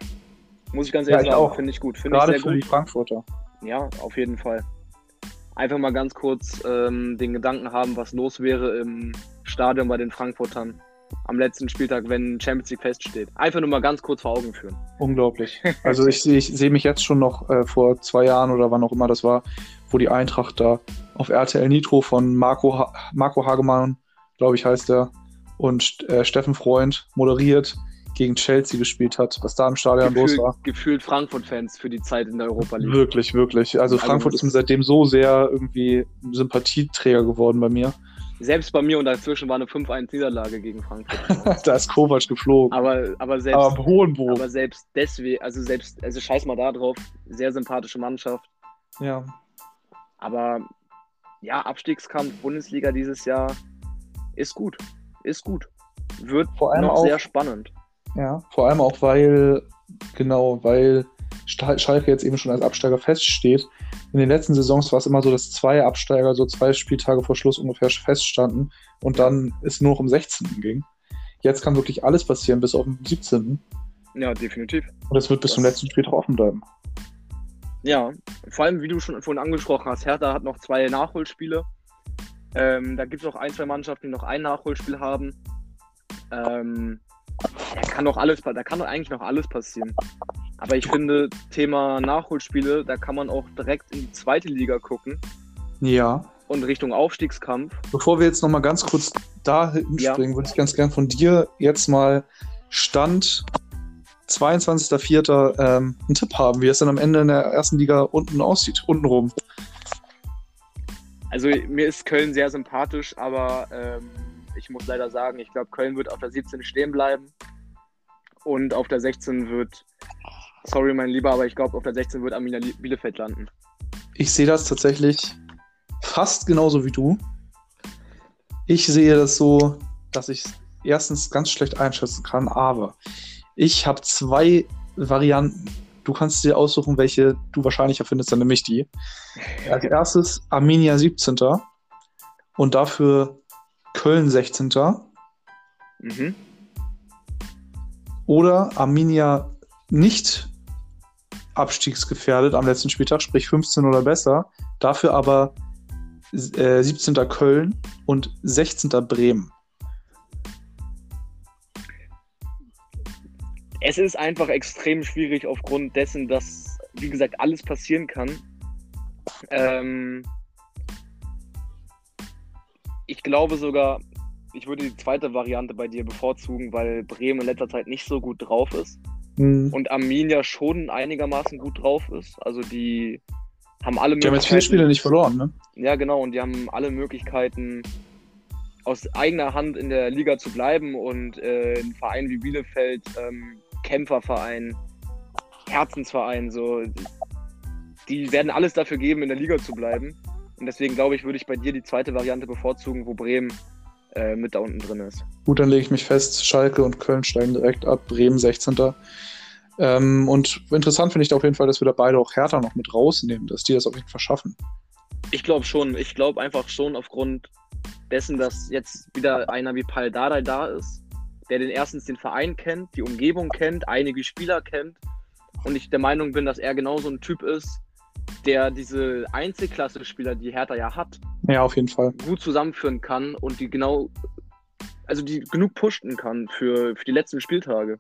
Muss ich ganz Ja, ehrlich ich sagen, auch. finde ich gut. Finde ich Gerade sehr für gut. die Frankfurter. Ja, auf jeden Fall. Einfach mal ganz kurz ähm, den Gedanken haben, was los wäre im Stadion bei den Frankfurtern am letzten Spieltag, wenn Champions League feststeht. Einfach nur mal ganz kurz vor Augen führen. Unglaublich. Also ich sehe ich sehe mich jetzt schon noch äh, vor zwei Jahren oder wann auch immer das war, wo die Eintracht da auf RTL Nitro von Marco, ha Marco Hagemann, glaube ich heißt er, und äh, Steffen Freund moderiert gegen Chelsea gespielt hat, was da im Stadion los Gefühlt, war. gefühlt Frankfurt-Fans für die Zeit in der Europa League. Wirklich, wirklich. Also Also Frankfurt ist mir seitdem so sehr irgendwie Sympathieträger geworden bei mir. Selbst bei mir und dazwischen war eine 5-1-Niederlage gegen Frankfurt. da ist Kovac geflogen. aber, aber selbst, Aber hohen Bogen. aber selbst deswegen, also selbst, also scheiß mal da drauf, sehr sympathische Mannschaft. Ja. Aber ja, Abstiegskampf Bundesliga dieses Jahr ist gut. Ist gut. Wird Vor allem noch auch- sehr spannend. Ja, vor allem auch, weil, genau, weil Schalke jetzt eben schon als Absteiger feststeht. In den letzten Saisons war es immer so, dass zwei Absteiger so zwei Spieltage vor Schluss ungefähr feststanden und dann es nur noch um 16. ging. Jetzt kann wirklich alles passieren bis auf den 17. Ja, definitiv. Und es wird bis zum Das- letzten Spieltag offen bleiben. Ja, vor allem, wie du schon vorhin angesprochen hast, Hertha hat noch zwei Nachholspiele. Ähm, da gibt es auch ein, zwei Mannschaften, die noch ein Nachholspiel haben. Ähm, da kann doch alles, da kann doch eigentlich noch alles passieren. Aber ich finde, Thema Nachholspiele, da kann man auch direkt in die zweite Liga gucken. Ja. Und Richtung Aufstiegskampf. Bevor wir jetzt nochmal ganz kurz da hinspringen, ja. würde ich ganz gern von dir jetzt mal Stand 22.04. Ähm, einen Tipp haben, wie es dann am Ende in der ersten Liga unten aussieht, untenrum. Also mir ist Köln sehr sympathisch, aber ähm, ich muss leider sagen, ich glaube, Köln wird auf der 17 stehen bleiben und auf der 16 wird, sorry mein Lieber, aber ich glaube, auf der 16 wird Arminia Bielefeld landen. Ich sehe das tatsächlich fast genauso wie du. Ich sehe das so, dass ich erstens ganz schlecht einschätzen kann, aber ich habe zwei Varianten. Du kannst dir aussuchen, welche du wahrscheinlicher findest, dann nämlich die. Als erstes Arminia 17. und dafür Köln 16. Mhm. Oder Arminia nicht abstiegsgefährdet am letzten Spieltag, sprich 15 oder besser, dafür aber äh, 17. Köln und 16. Bremen. es ist einfach extrem schwierig aufgrund dessen, dass, wie gesagt, alles passieren kann. Ähm, ich glaube sogar, ich würde die zweite Variante bei dir bevorzugen, weil Bremen in letzter Zeit nicht so gut drauf ist. Mhm. Und Arminia schon einigermaßen gut drauf ist. Also die haben alle Möglichkeiten. Die haben jetzt vier Spiele nicht verloren, ne? Ja, genau. Und die haben alle Möglichkeiten, aus eigener Hand in der Liga zu bleiben und äh, ein Verein wie Bielefeld ähm, Kämpferverein, Herzensverein, so. Die werden alles dafür geben, in der Liga zu bleiben. Und deswegen glaube ich, würde ich bei dir die zweite Variante bevorzugen, wo Bremen äh, mit da unten drin ist. Gut, dann lege ich mich fest, Schalke und Köln steigen direkt ab, Bremen 16. Ähm, und interessant finde ich da auf jeden Fall, dass wir da beide auch Hertha noch mit rausnehmen, dass die das auf jeden Fall schaffen. Ich glaube schon. Ich glaube einfach schon aufgrund dessen, dass jetzt wieder einer wie Pal Dardai da ist, der den erstens den Verein kennt, die Umgebung kennt, einige Spieler kennt. Und ich der Meinung bin, dass er genauso ein Typ ist, der diese Einzelklasse-Spieler, die Hertha ja hat, ja, auf jeden Fall. gut zusammenführen kann und die genau, also die genug pushen kann für, für die letzten Spieltage.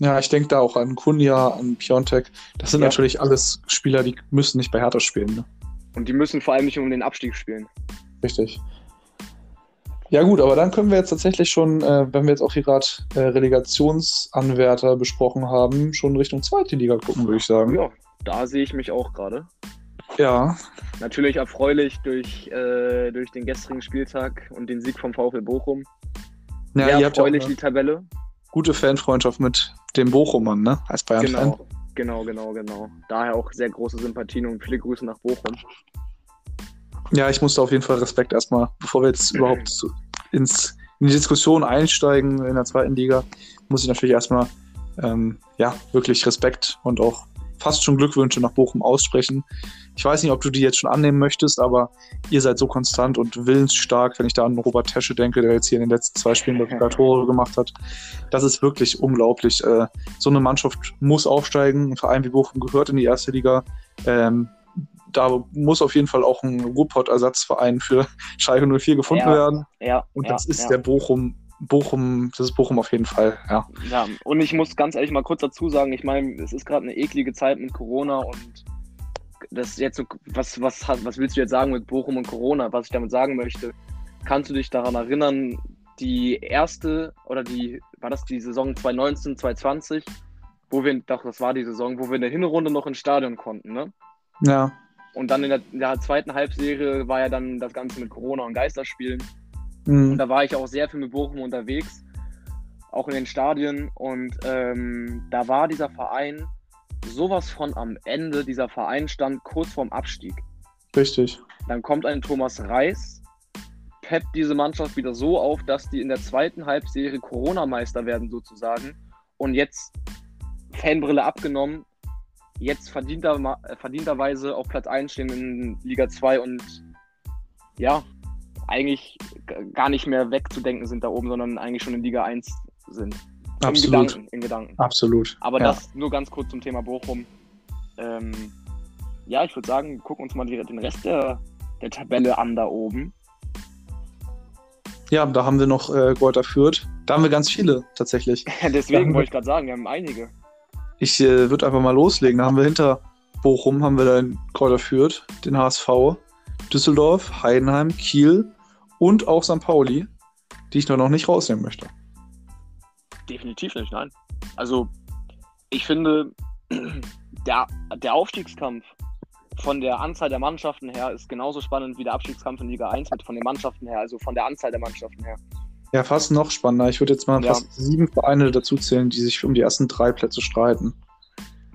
Ja, ich denke da auch an Kunja, an Piontek. Das sind ja. natürlich alles Spieler, die müssen nicht bei Hertha spielen. Ne? Und die müssen vor allem nicht um den Abstieg spielen. Richtig. Ja gut, aber dann können wir jetzt tatsächlich schon, äh, wenn wir jetzt auch hier gerade äh, Relegationsanwärter besprochen haben, schon Richtung zweite Liga gucken, würde ich sagen. Ja, da sehe ich mich auch gerade. Ja. Natürlich erfreulich durch, äh, durch den gestrigen Spieltag und den Sieg vom VfL Bochum. Ja, Sehr erfreulich die Tabelle. Gute Fanfreundschaft mit dem Bochumern, ne? Als Bayern-Fan. Genau, genau, genau, genau. Daher auch sehr große Sympathien und viele Grüße nach Bochum. Ja, ich musste auf jeden Fall Respekt erstmal, bevor wir jetzt überhaupt ins, in die Diskussion einsteigen in der zweiten Liga, muss ich natürlich erstmal ähm, ja, wirklich Respekt und auch fast schon Glückwünsche nach Bochum aussprechen. Ich weiß nicht, ob du die jetzt schon annehmen möchtest, aber ihr seid so konstant und willensstark, wenn ich da an Robert Tesche denke, der jetzt hier in den letzten zwei Spielen drei Tore gemacht hat. Das ist wirklich unglaublich. Äh, so eine Mannschaft muss aufsteigen. Ein Verein wie Bochum gehört in die erste Liga. Ähm, da muss auf jeden Fall auch ein Ruhrpott-Ersatzverein für Schalke 04 gefunden ja, werden. Ja, und das ja, ist der Bochum, Bochum, das ist Bochum auf jeden Fall, ja. Ja, und ich muss ganz ehrlich mal kurz dazu sagen, ich meine, es ist gerade eine eklige Zeit mit Corona und das jetzt so, was, was, was willst du jetzt sagen mit Bochum und Corona? Was ich damit sagen möchte, kannst du dich daran erinnern, die erste oder die, war das die Saison 2019, 2020, wo wir, doch, das war die Saison, wo wir in der Hinrunde noch ins Stadion konnten, ne? Ja. Und dann in der, in der, zweiten Halbserie war ja dann das Ganze mit Corona und Geisterspielen. Mhm. Und da war ich auch sehr viel mit Bochum unterwegs, auch in den Stadien. Und ähm, da war dieser Verein sowas von am Ende. Dieser Verein stand kurz vorm Abstieg. Richtig. Dann kommt ein Thomas Reis, peppt diese Mannschaft wieder so auf, dass die in der zweiten Halbserie Corona-Meister werden, sozusagen. Und jetzt Fanbrille abgenommen, jetzt verdienter, äh, verdienterweise auf Platz 1 stehen in Liga 2 und ja, eigentlich gar nicht mehr wegzudenken sind da oben, sondern eigentlich schon in Liga 1 sind. Absolut. In Gedanken. In Gedanken. Absolut. Aber ja. das nur ganz kurz zum Thema Bochum. Ähm, ja, ich würde sagen, gucken uns mal die, den Rest der, der Tabelle an da oben. Ja, da haben wir noch äh, Greuther Fürth. Da haben wir ganz viele tatsächlich. Deswegen wollte ich gerade sagen, wir haben einige. Ich äh, würde einfach mal loslegen. Da haben wir hinter Bochum haben wir dann Kräuter Fürth, den HSV, Düsseldorf, Heidenheim, Kiel und auch St. Pauli, die ich noch nicht rausnehmen möchte. Definitiv nicht, nein. Also, ich finde, der, der Aufstiegskampf von der Anzahl der Mannschaften her ist genauso spannend wie der Abstiegskampf in Liga 1 mit von den Mannschaften her, also von der Anzahl der Mannschaften her. Ja, fast noch spannender. Ich würde jetzt mal ja. fast sieben Vereine dazu zählen, die sich um die ersten drei Plätze streiten.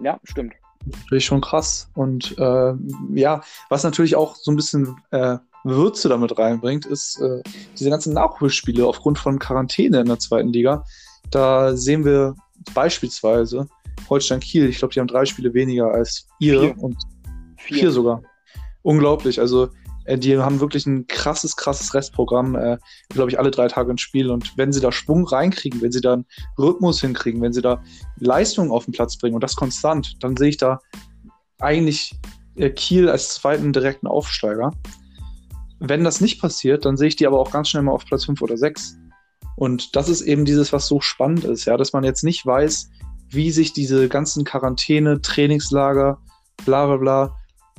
Ja, stimmt. Natürlich schon krass. Und äh, ja, was natürlich auch so ein bisschen äh, Würze damit reinbringt, ist äh, diese ganzen Nachholspiele aufgrund von Quarantäne in der zweiten Liga. Da sehen wir beispielsweise Holstein Kiel, ich glaube, die haben drei Spiele weniger als ihr vier. und vier, vier sogar. Unglaublich. Also äh, die haben wirklich ein krasses, krasses Restprogramm, äh, glaube ich, alle drei Tage ein Spiel. Und wenn sie da Schwung reinkriegen, wenn sie da einen Rhythmus hinkriegen, wenn sie da Leistung auf den Platz bringen und das konstant, dann sehe ich da eigentlich äh, Kiel als zweiten direkten Aufsteiger. Wenn das nicht passiert, dann sehe ich die aber auch ganz schnell mal auf Platz 5 oder 6. Und das ist eben dieses, was so spannend ist, ja, dass man jetzt nicht weiß, wie sich diese ganzen Quarantäne, Trainingslager, bla bla bla,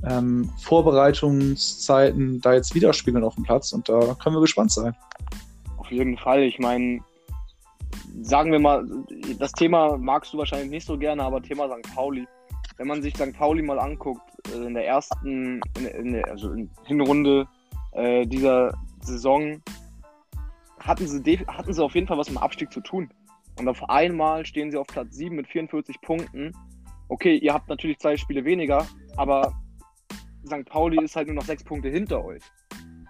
ähm, Vorbereitungszeiten da jetzt widerspiegeln auf dem Platz und da können wir gespannt sein. Auf jeden Fall. Ich meine, sagen wir mal, das Thema magst du wahrscheinlich nicht so gerne, aber Thema St. Pauli. Wenn man sich St. Pauli mal anguckt, äh, in der ersten, in, in der, also in Hinrunde äh, dieser Saison, hatten sie, hatten sie auf jeden Fall was mit dem Abstieg zu tun. Und auf einmal stehen sie auf Platz 7 mit 44 Punkten. Okay, ihr habt natürlich zwei Spiele weniger, aber St. Pauli ist halt nur noch sechs Punkte hinter euch.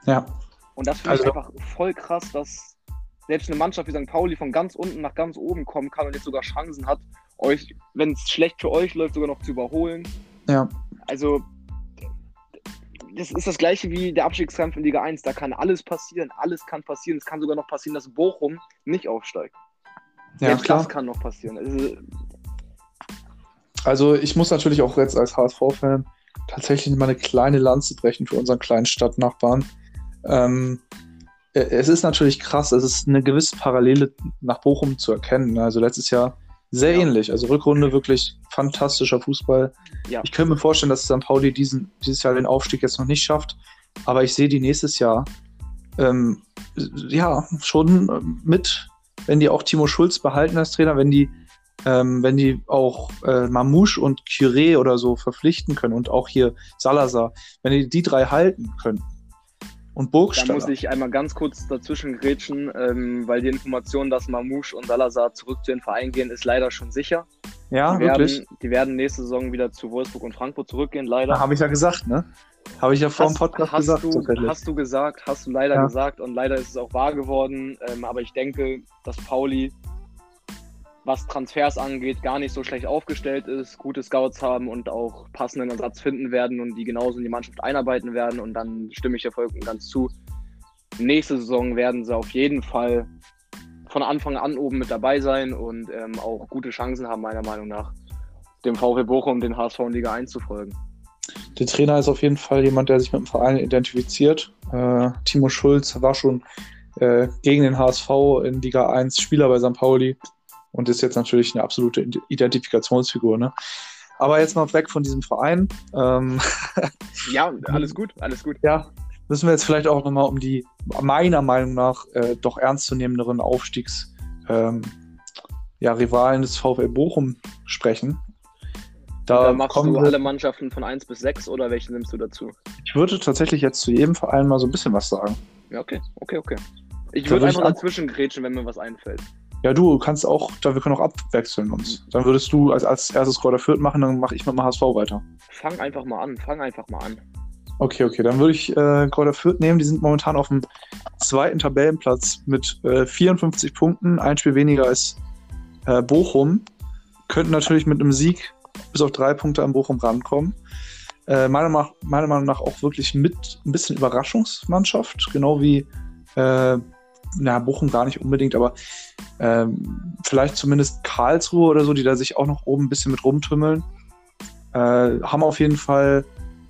Ja. Und das finde also, ich einfach voll krass, dass selbst eine Mannschaft wie St. Pauli von ganz unten nach ganz oben kommen kann und jetzt sogar Chancen hat, euch, wenn es schlecht für euch läuft, sogar noch zu überholen. Ja. Also, das ist das gleiche wie der Abstiegskampf in Liga 1. Da kann alles passieren. Alles kann passieren. Es kann sogar noch passieren, dass Bochum nicht aufsteigt. Ja, Selbst klar. das kann noch passieren. Also, also ich muss natürlich auch jetzt als HSV-Fan tatsächlich mal eine kleine Lanze brechen für unseren kleinen Stadtnachbarn. Ähm, äh, es ist natürlich krass, es ist eine gewisse Parallele nach Bochum zu erkennen. Ne? Also letztes Jahr sehr ja. ähnlich. Also Rückrunde wirklich fantastischer Fußball. Ja. Ich könnte mir vorstellen, dass St. Pauli diesen, dieses Jahr den Aufstieg jetzt noch nicht schafft, aber ich sehe die nächstes Jahr ähm, ja schon mit, wenn die auch Timo Schulz behalten als Trainer, wenn die ähm, wenn die auch äh, Mamouche und Curé oder so verpflichten können und auch hier Salazar, wenn die die drei halten können. Und Burgstaller. Da muss ich einmal ganz kurz dazwischen grätschen, ähm, weil die Information, dass Mamouche und Salazar zurück zu den Vereinen gehen, ist leider schon sicher. Ja, die wirklich. Werden, die werden nächste Saison wieder zu Wolfsburg und Frankfurt zurückgehen, leider. Habe ich ja gesagt, ne? Habe ich ja vor dem Podcast hast gesagt. Du, hast du gesagt, hast du leider ja. gesagt und leider ist es auch wahr geworden. Ähm, aber ich denke, dass Pauli was Transfers angeht, gar nicht so schlecht aufgestellt ist, gute Scouts haben und auch passenden Ersatz finden werden und die genauso in die Mannschaft einarbeiten werden. Und dann stimme ich der Folge ganz zu. Nächste Saison werden sie auf jeden Fall von Anfang an oben mit dabei sein und ähm, auch gute Chancen haben, meiner Meinung nach, dem VfB Bochum den HSV in Liga 1 zu folgen. Der Trainer ist auf jeden Fall jemand, der sich mit dem Verein identifiziert. Äh, Timo Schulz war schon äh, gegen den HSV in Liga 1 Spieler bei St. Pauli und ist jetzt natürlich eine absolute Identifikationsfigur. Ne? Aber jetzt mal weg von diesem Verein. Ähm, ja, alles gut, alles gut. Ja, müssen wir jetzt vielleicht auch nochmal um die meiner Meinung nach äh, doch ernstzunehmenderen Aufstiegs ähm, ja, Rivalen des VfL Bochum sprechen. Da, da machst du alle Mannschaften von 1 bis 6 oder welche nimmst du dazu? Ich würde tatsächlich jetzt zu jedem Verein mal so ein bisschen was sagen. Ja, okay, okay, okay. Ich würde einfach dazwischen grätschen, wenn mir was einfällt. Ja, du kannst auch, da wir können auch abwechseln uns. Dann würdest du als, als erstes Kräuter Fürth machen, dann mache ich mit dem HSV weiter. Fang einfach mal an, fang einfach mal an. Okay, okay, dann würde ich äh, Kräuter Fürth nehmen. Die sind momentan auf dem zweiten Tabellenplatz mit äh, 54 Punkten, ein Spiel weniger als äh, Bochum. Könnten natürlich mit einem Sieg bis auf drei Punkte an Bochum rankommen. Äh, meiner, meiner, Meinung nach auch wirklich mit ein bisschen Überraschungsmannschaft, genau wie äh, na, Bochum gar nicht unbedingt, aber ähm, vielleicht zumindest Karlsruhe oder so, die da sich auch noch oben ein bisschen mit rumtümmeln. Äh, haben auf jeden Fall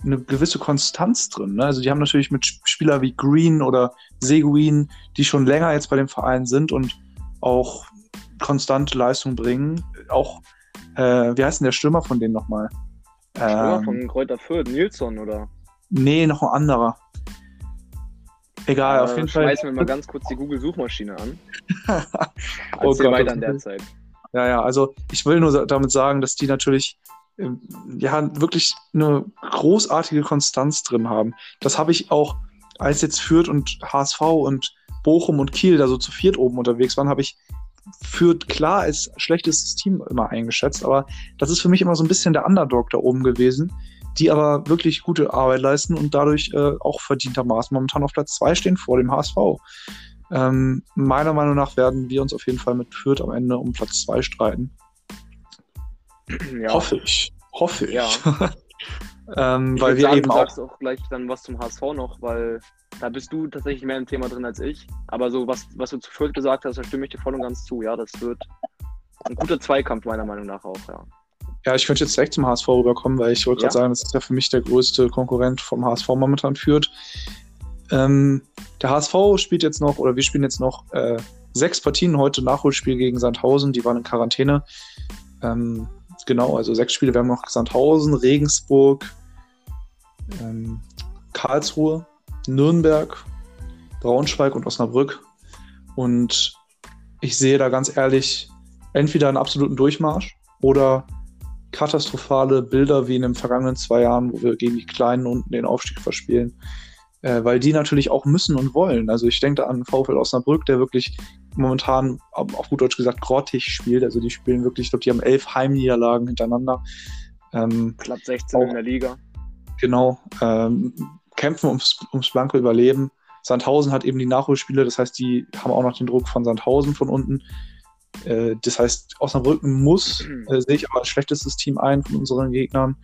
eine gewisse Konstanz drin. Ne? Also die haben natürlich mit Spieler wie Green oder Seguin, die schon länger jetzt bei dem Verein sind und auch konstante Leistung bringen. Auch, äh, wie heißt denn der Stürmer von denen nochmal? Stürmer ähm, von Kräuter Fürth, Nilsson, oder? Nee, noch ein anderer. Egal, äh, auf jeden Fall. Schmeißen wir mal ganz kurz die Google-Suchmaschine an. oh Gott, weiter an der Zeit. Ja, ja, also ich will nur damit sagen, dass die natürlich ähm, ja wirklich eine großartige Konstanz drin haben. Das habe ich auch, als jetzt Fürth und HSV und Bochum und Kiel da so zu viert oben unterwegs waren, habe ich Fürth klar als schlechtes Team immer eingeschätzt, aber das ist für mich immer so ein bisschen der Underdog da oben gewesen, die aber wirklich gute Arbeit leisten und dadurch äh, auch verdientermaßen momentan auf Platz 2 stehen vor dem HSV. Ähm, meiner Meinung nach werden wir uns auf jeden Fall mit Fürth am Ende um Platz 2 streiten. Ja. Hoffe ich. Hoffe ich. Ja. ähm, ich weil wir sagen, eben du sagst auch gleich dann was zum HSV noch, weil da bist du tatsächlich mehr im Thema drin als ich. Aber so, was, was du zu Fürth gesagt hast, da stimme ich dir voll und ganz zu. Ja, das wird ein guter Zweikampf, meiner Meinung nach auch, ja. Ja, ich könnte jetzt direkt zum HSV rüberkommen, weil ich wollte ja. gerade sagen, das ist ja für mich der größte Konkurrent vom HSV momentan führt. Ähm, der HSV spielt jetzt noch, oder wir spielen jetzt noch äh, sechs Partien heute Nachholspiel gegen Sandhausen, die waren in Quarantäne. Ähm, genau, also sechs Spiele. Wir haben noch Sandhausen, Regensburg, ähm, Karlsruhe, Nürnberg, Braunschweig und Osnabrück. Und ich sehe da ganz ehrlich entweder einen absoluten Durchmarsch oder katastrophale Bilder wie in den vergangenen zwei Jahren, wo wir gegen die Kleinen unten den Aufstieg verspielen. Äh, weil die natürlich auch müssen und wollen. Also ich denke da an VfL Osnabrück, der wirklich momentan, auf gut Deutsch gesagt, grottig spielt. Also die spielen wirklich, ich glaube, die haben elf Heimniederlagen hintereinander. Ähm, Platz 16 auch, in der Liga. Genau. Ähm, kämpfen ums, ums blanke Überleben. Sandhausen hat eben die Nachholspiele, das heißt, die haben auch noch den Druck von Sandhausen von unten. Äh, das heißt, Osnabrücken muss, äh, sehe ich aber als schlechtestes Team ein von unseren Gegnern.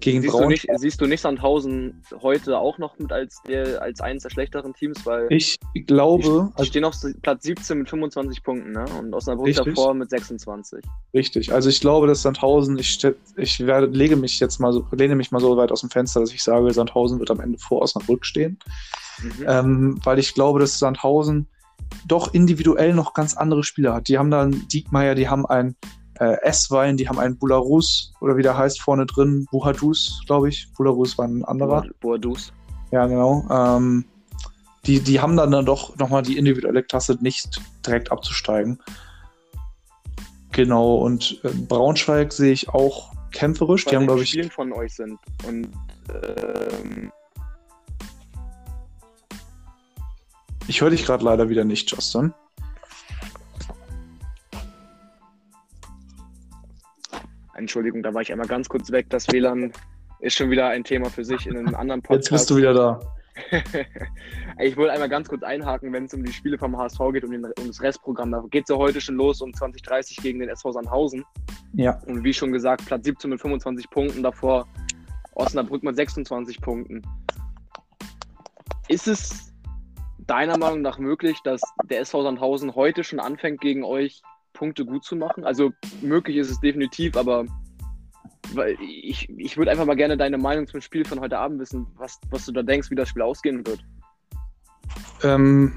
Gegen siehst, du nicht, siehst du nicht Sandhausen heute auch noch mit als, der, als eines der schlechteren Teams? Weil ich glaube. Die, die also, stehen auf Platz 17 mit 25 Punkten ne? und Osnabrück richtig, davor mit 26. Richtig. Also ich glaube, dass Sandhausen, ich, ich werde, lege mich jetzt mal so, lehne mich mal so weit aus dem Fenster, dass ich sage, Sandhausen wird am Ende vor Osnabrück stehen. Mhm. Ähm, weil ich glaube, dass Sandhausen doch individuell noch ganz andere Spieler hat. Die haben da einen Diekmeyer, die haben einen äh, S-Wein, die haben einen Bularus oder wie der heißt vorne drin, Buhadus, glaube ich. Bularus war ein anderer. Buhadus. Ja, genau. Ähm, die, die haben dann, dann doch nochmal die individuelle Klasse nicht direkt abzusteigen. Genau, und äh, Braunschweig sehe ich auch kämpferisch. Bei die haben, glaube ich. Spielen von euch sind. Und ähm, Ich höre dich gerade leider wieder nicht, Justin. Entschuldigung, da war ich einmal ganz kurz weg. Das WLAN ist schon wieder ein Thema für sich in einem anderen Podcast. Jetzt bist du wieder da. ich wollte einmal ganz kurz einhaken, wenn es um die Spiele vom HSV geht, um, den, um das Restprogramm. Da geht es ja heute schon los um 2030 gegen den SV Sandhausen. Ja. Und wie schon gesagt, Platz 17 mit 25 Punkten, davor Osnabrück mit 26 Punkten. Ist es deiner Meinung nach möglich, dass der SV Sandhausen heute schon anfängt, gegen euch Punkte gut zu machen? Also möglich ist es definitiv, aber ich, ich würde einfach mal gerne deine Meinung zum Spiel von heute Abend wissen, was, was du da denkst, wie das Spiel ausgehen wird. Ähm,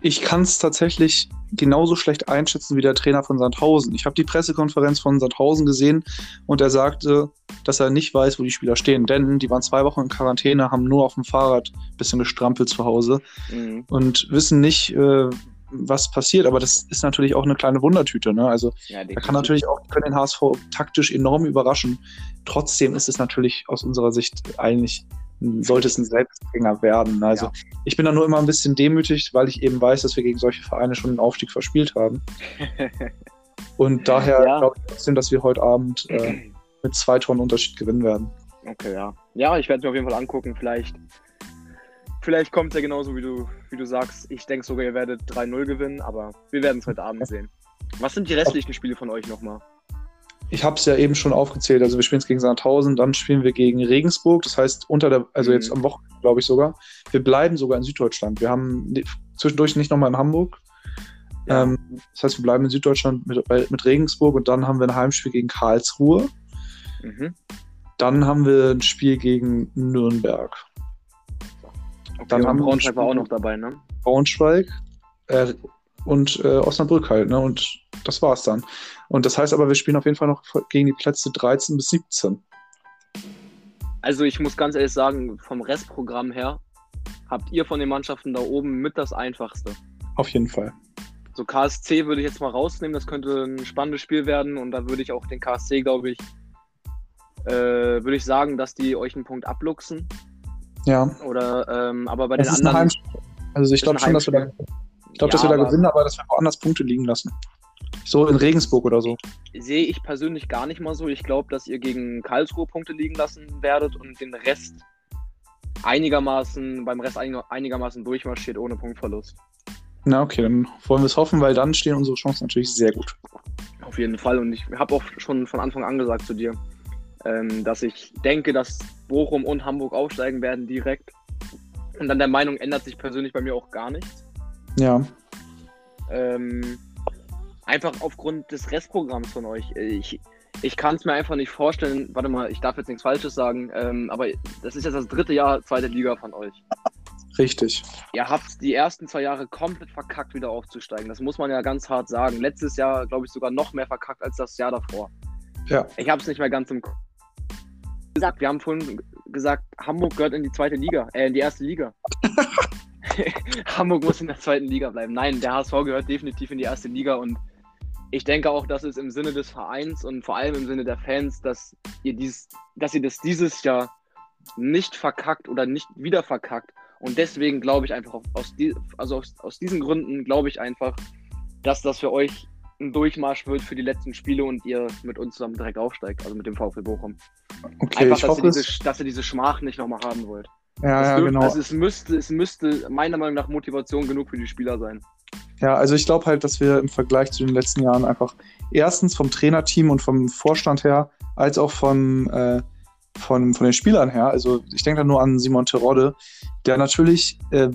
ich kann es tatsächlich genauso schlecht einschätzen wie der Trainer von Sandhausen. Ich habe die Pressekonferenz von Sandhausen gesehen und er sagte, dass er nicht weiß, wo die Spieler stehen, denn die waren zwei Wochen in Quarantäne, haben nur auf dem Fahrrad ein bisschen gestrampelt zu Hause mhm. und wissen nicht, äh, was passiert. Aber das ist natürlich auch eine kleine Wundertüte. Ne? Also ja, da kann natürlich auch können den HSV taktisch enorm überraschen. Trotzdem ist es natürlich aus unserer Sicht eigentlich sollte es ein Selbstgänger werden. Also ja. ich bin da nur immer ein bisschen demütig, weil ich eben weiß, dass wir gegen solche Vereine schon einen Aufstieg verspielt haben. Und daher ja. glaube ich trotzdem, dass wir heute Abend äh, mit zwei Tonnen Unterschied gewinnen werden. Okay, ja. Ja, ich werde es mir auf jeden Fall angucken. Vielleicht, vielleicht kommt es ja genauso, wie du, wie du sagst. Ich denke sogar, ihr werdet 3-0 gewinnen, aber wir werden es heute Abend sehen. Was sind die restlichen Spiele von euch nochmal? Ich habe es ja eben schon aufgezählt. Also wir spielen es gegen Sandhausen, dann spielen wir gegen Regensburg. Das heißt, unter der, also mhm. jetzt am Wochenende, glaube ich sogar. Wir bleiben sogar in Süddeutschland. Wir haben zwischendurch nicht nochmal in Hamburg. Ja. Ähm, das heißt, wir bleiben in Süddeutschland mit, mit, Regensburg und dann haben wir ein Heimspiel gegen Karlsruhe. Mhm. Dann haben wir ein Spiel gegen Nürnberg. Okay, Dann haben wir Braunschweig war auch noch dabei, ne? Braunschweig äh, und äh, Osnabrück halt, ne? Und das war's dann. Und das heißt aber, wir spielen auf jeden Fall noch gegen die Plätze 13 bis 17. Also ich muss ganz ehrlich sagen, vom Restprogramm her habt ihr von den Mannschaften da oben mit das einfachste. Auf jeden Fall. So KSC würde ich jetzt mal rausnehmen, das könnte ein spannendes Spiel werden und da würde ich auch den KSC, glaube ich, äh, würde ich sagen, dass die euch einen Punkt abluchsen. Ja. Oder ähm, aber bei Das den anderen Heimspiel. Also ich glaube schon, dass wir da, Ich glaub, dass Ja, wir da gewinnen, aber dass wir woanders Punkte liegen lassen. So in Regensburg oder so. sehe ich persönlich gar nicht mal so. Ich glaube, dass ihr gegen Karlsruhe Punkte liegen lassen werdet und den Rest einigermaßen, beim Rest einig- einigermaßen durchmarschiert ohne Punktverlust. Na okay, dann wollen wir es hoffen, weil dann stehen unsere Chancen natürlich sehr gut. Auf jeden Fall. Und ich habe auch schon von Anfang an gesagt zu dir, ähm, dass ich denke, dass Bochum und Hamburg aufsteigen werden direkt. Und an der Meinung ändert sich persönlich bei mir auch gar nichts. Ja. Ähm, einfach aufgrund des Restprogramms von euch. Ich, ich kann es mir einfach nicht vorstellen. Warte mal, ich darf jetzt nichts Falsches sagen, ähm, aber das ist jetzt das dritte Jahr zweite Liga von euch. Richtig. Ihr habt die ersten zwei Jahre komplett verkackt, wieder aufzusteigen. Das muss man ja ganz hart sagen. Letztes Jahr, glaube ich, sogar noch mehr verkackt als das Jahr davor. Ja. Ich habe es nicht mehr ganz im Kopf. Gesagt, wir haben vorhin gesagt, Hamburg gehört in die zweite Liga, äh, in die erste Liga. Hamburg muss in der zweiten Liga bleiben. Nein, der HSV gehört definitiv in die erste Liga und ich denke auch, dass es im Sinne des Vereins und vor allem im Sinne der Fans, dass ihr dies, dass ihr das dieses Jahr nicht verkackt oder nicht wieder verkackt. Und deswegen glaube ich einfach, aus, die, also aus, aus diesen Gründen glaube ich einfach, dass das für euch ein Durchmarsch wird für die letzten Spiele und ihr mit uns zusammen direkt aufsteigt, also mit dem VfL Bochum. Okay, Einfach, ich dass, hoffe ihr es. diese, dass ihr diese Schmach nicht nochmal haben wollt. Ja, Es ja, dürft- genau. Also es müsste, es müsste meiner Meinung nach Motivation genug für die Spieler sein. Ja, also ich glaube halt, dass wir im Vergleich zu den letzten Jahren einfach erstens vom Trainerteam und vom Vorstand her, als auch von, äh, von, von den Spielern her, also ich denke da nur an Simon Terodde, der natürlich äh,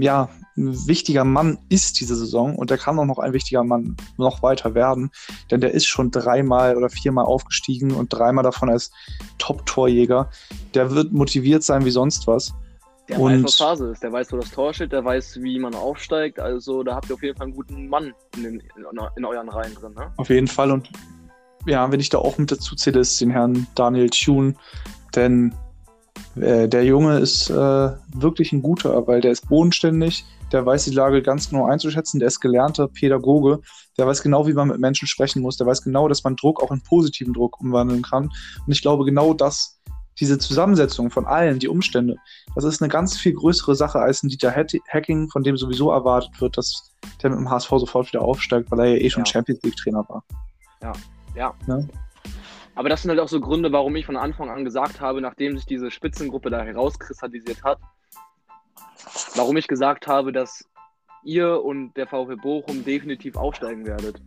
ja, ein wichtiger Mann ist diese Saison und der kann auch noch ein wichtiger Mann noch weiter werden, denn der ist schon dreimal oder viermal aufgestiegen und dreimal davon als Top-Torjäger. Der wird motiviert sein wie sonst was. Der Und- weiß, was Phase ist. Der weiß, wo das Tor steht, der weiß, wie man aufsteigt. Also da habt ihr auf jeden Fall einen guten Mann in, den, in, euren Reihen drin. Ne? Auf jeden Fall. Und ja, wenn ich da auch mit dazu zähle, ist den Herrn Daniel Thune. Denn der Junge ist äh, wirklich ein guter, weil der ist bodenständig, der weiß die Lage ganz genau einzuschätzen, der ist gelernter Pädagoge, der weiß genau, wie man mit Menschen sprechen muss, der weiß genau, dass man Druck auch in positiven Druck umwandeln kann. Und ich glaube, genau das, diese Zusammensetzung von allen, die Umstände, das ist eine ganz viel größere Sache als ein Dieter Hacking, von dem sowieso erwartet wird, dass der mit dem HSV sofort wieder aufsteigt, weil er ja eh schon Ja. Champions League-Trainer war. Aber das sind halt auch so Gründe, warum ich von Anfang an gesagt habe, nachdem sich diese Spitzengruppe da herauskristallisiert hat, warum ich gesagt habe, dass ihr und der VfL Bochum definitiv aufsteigen werdet.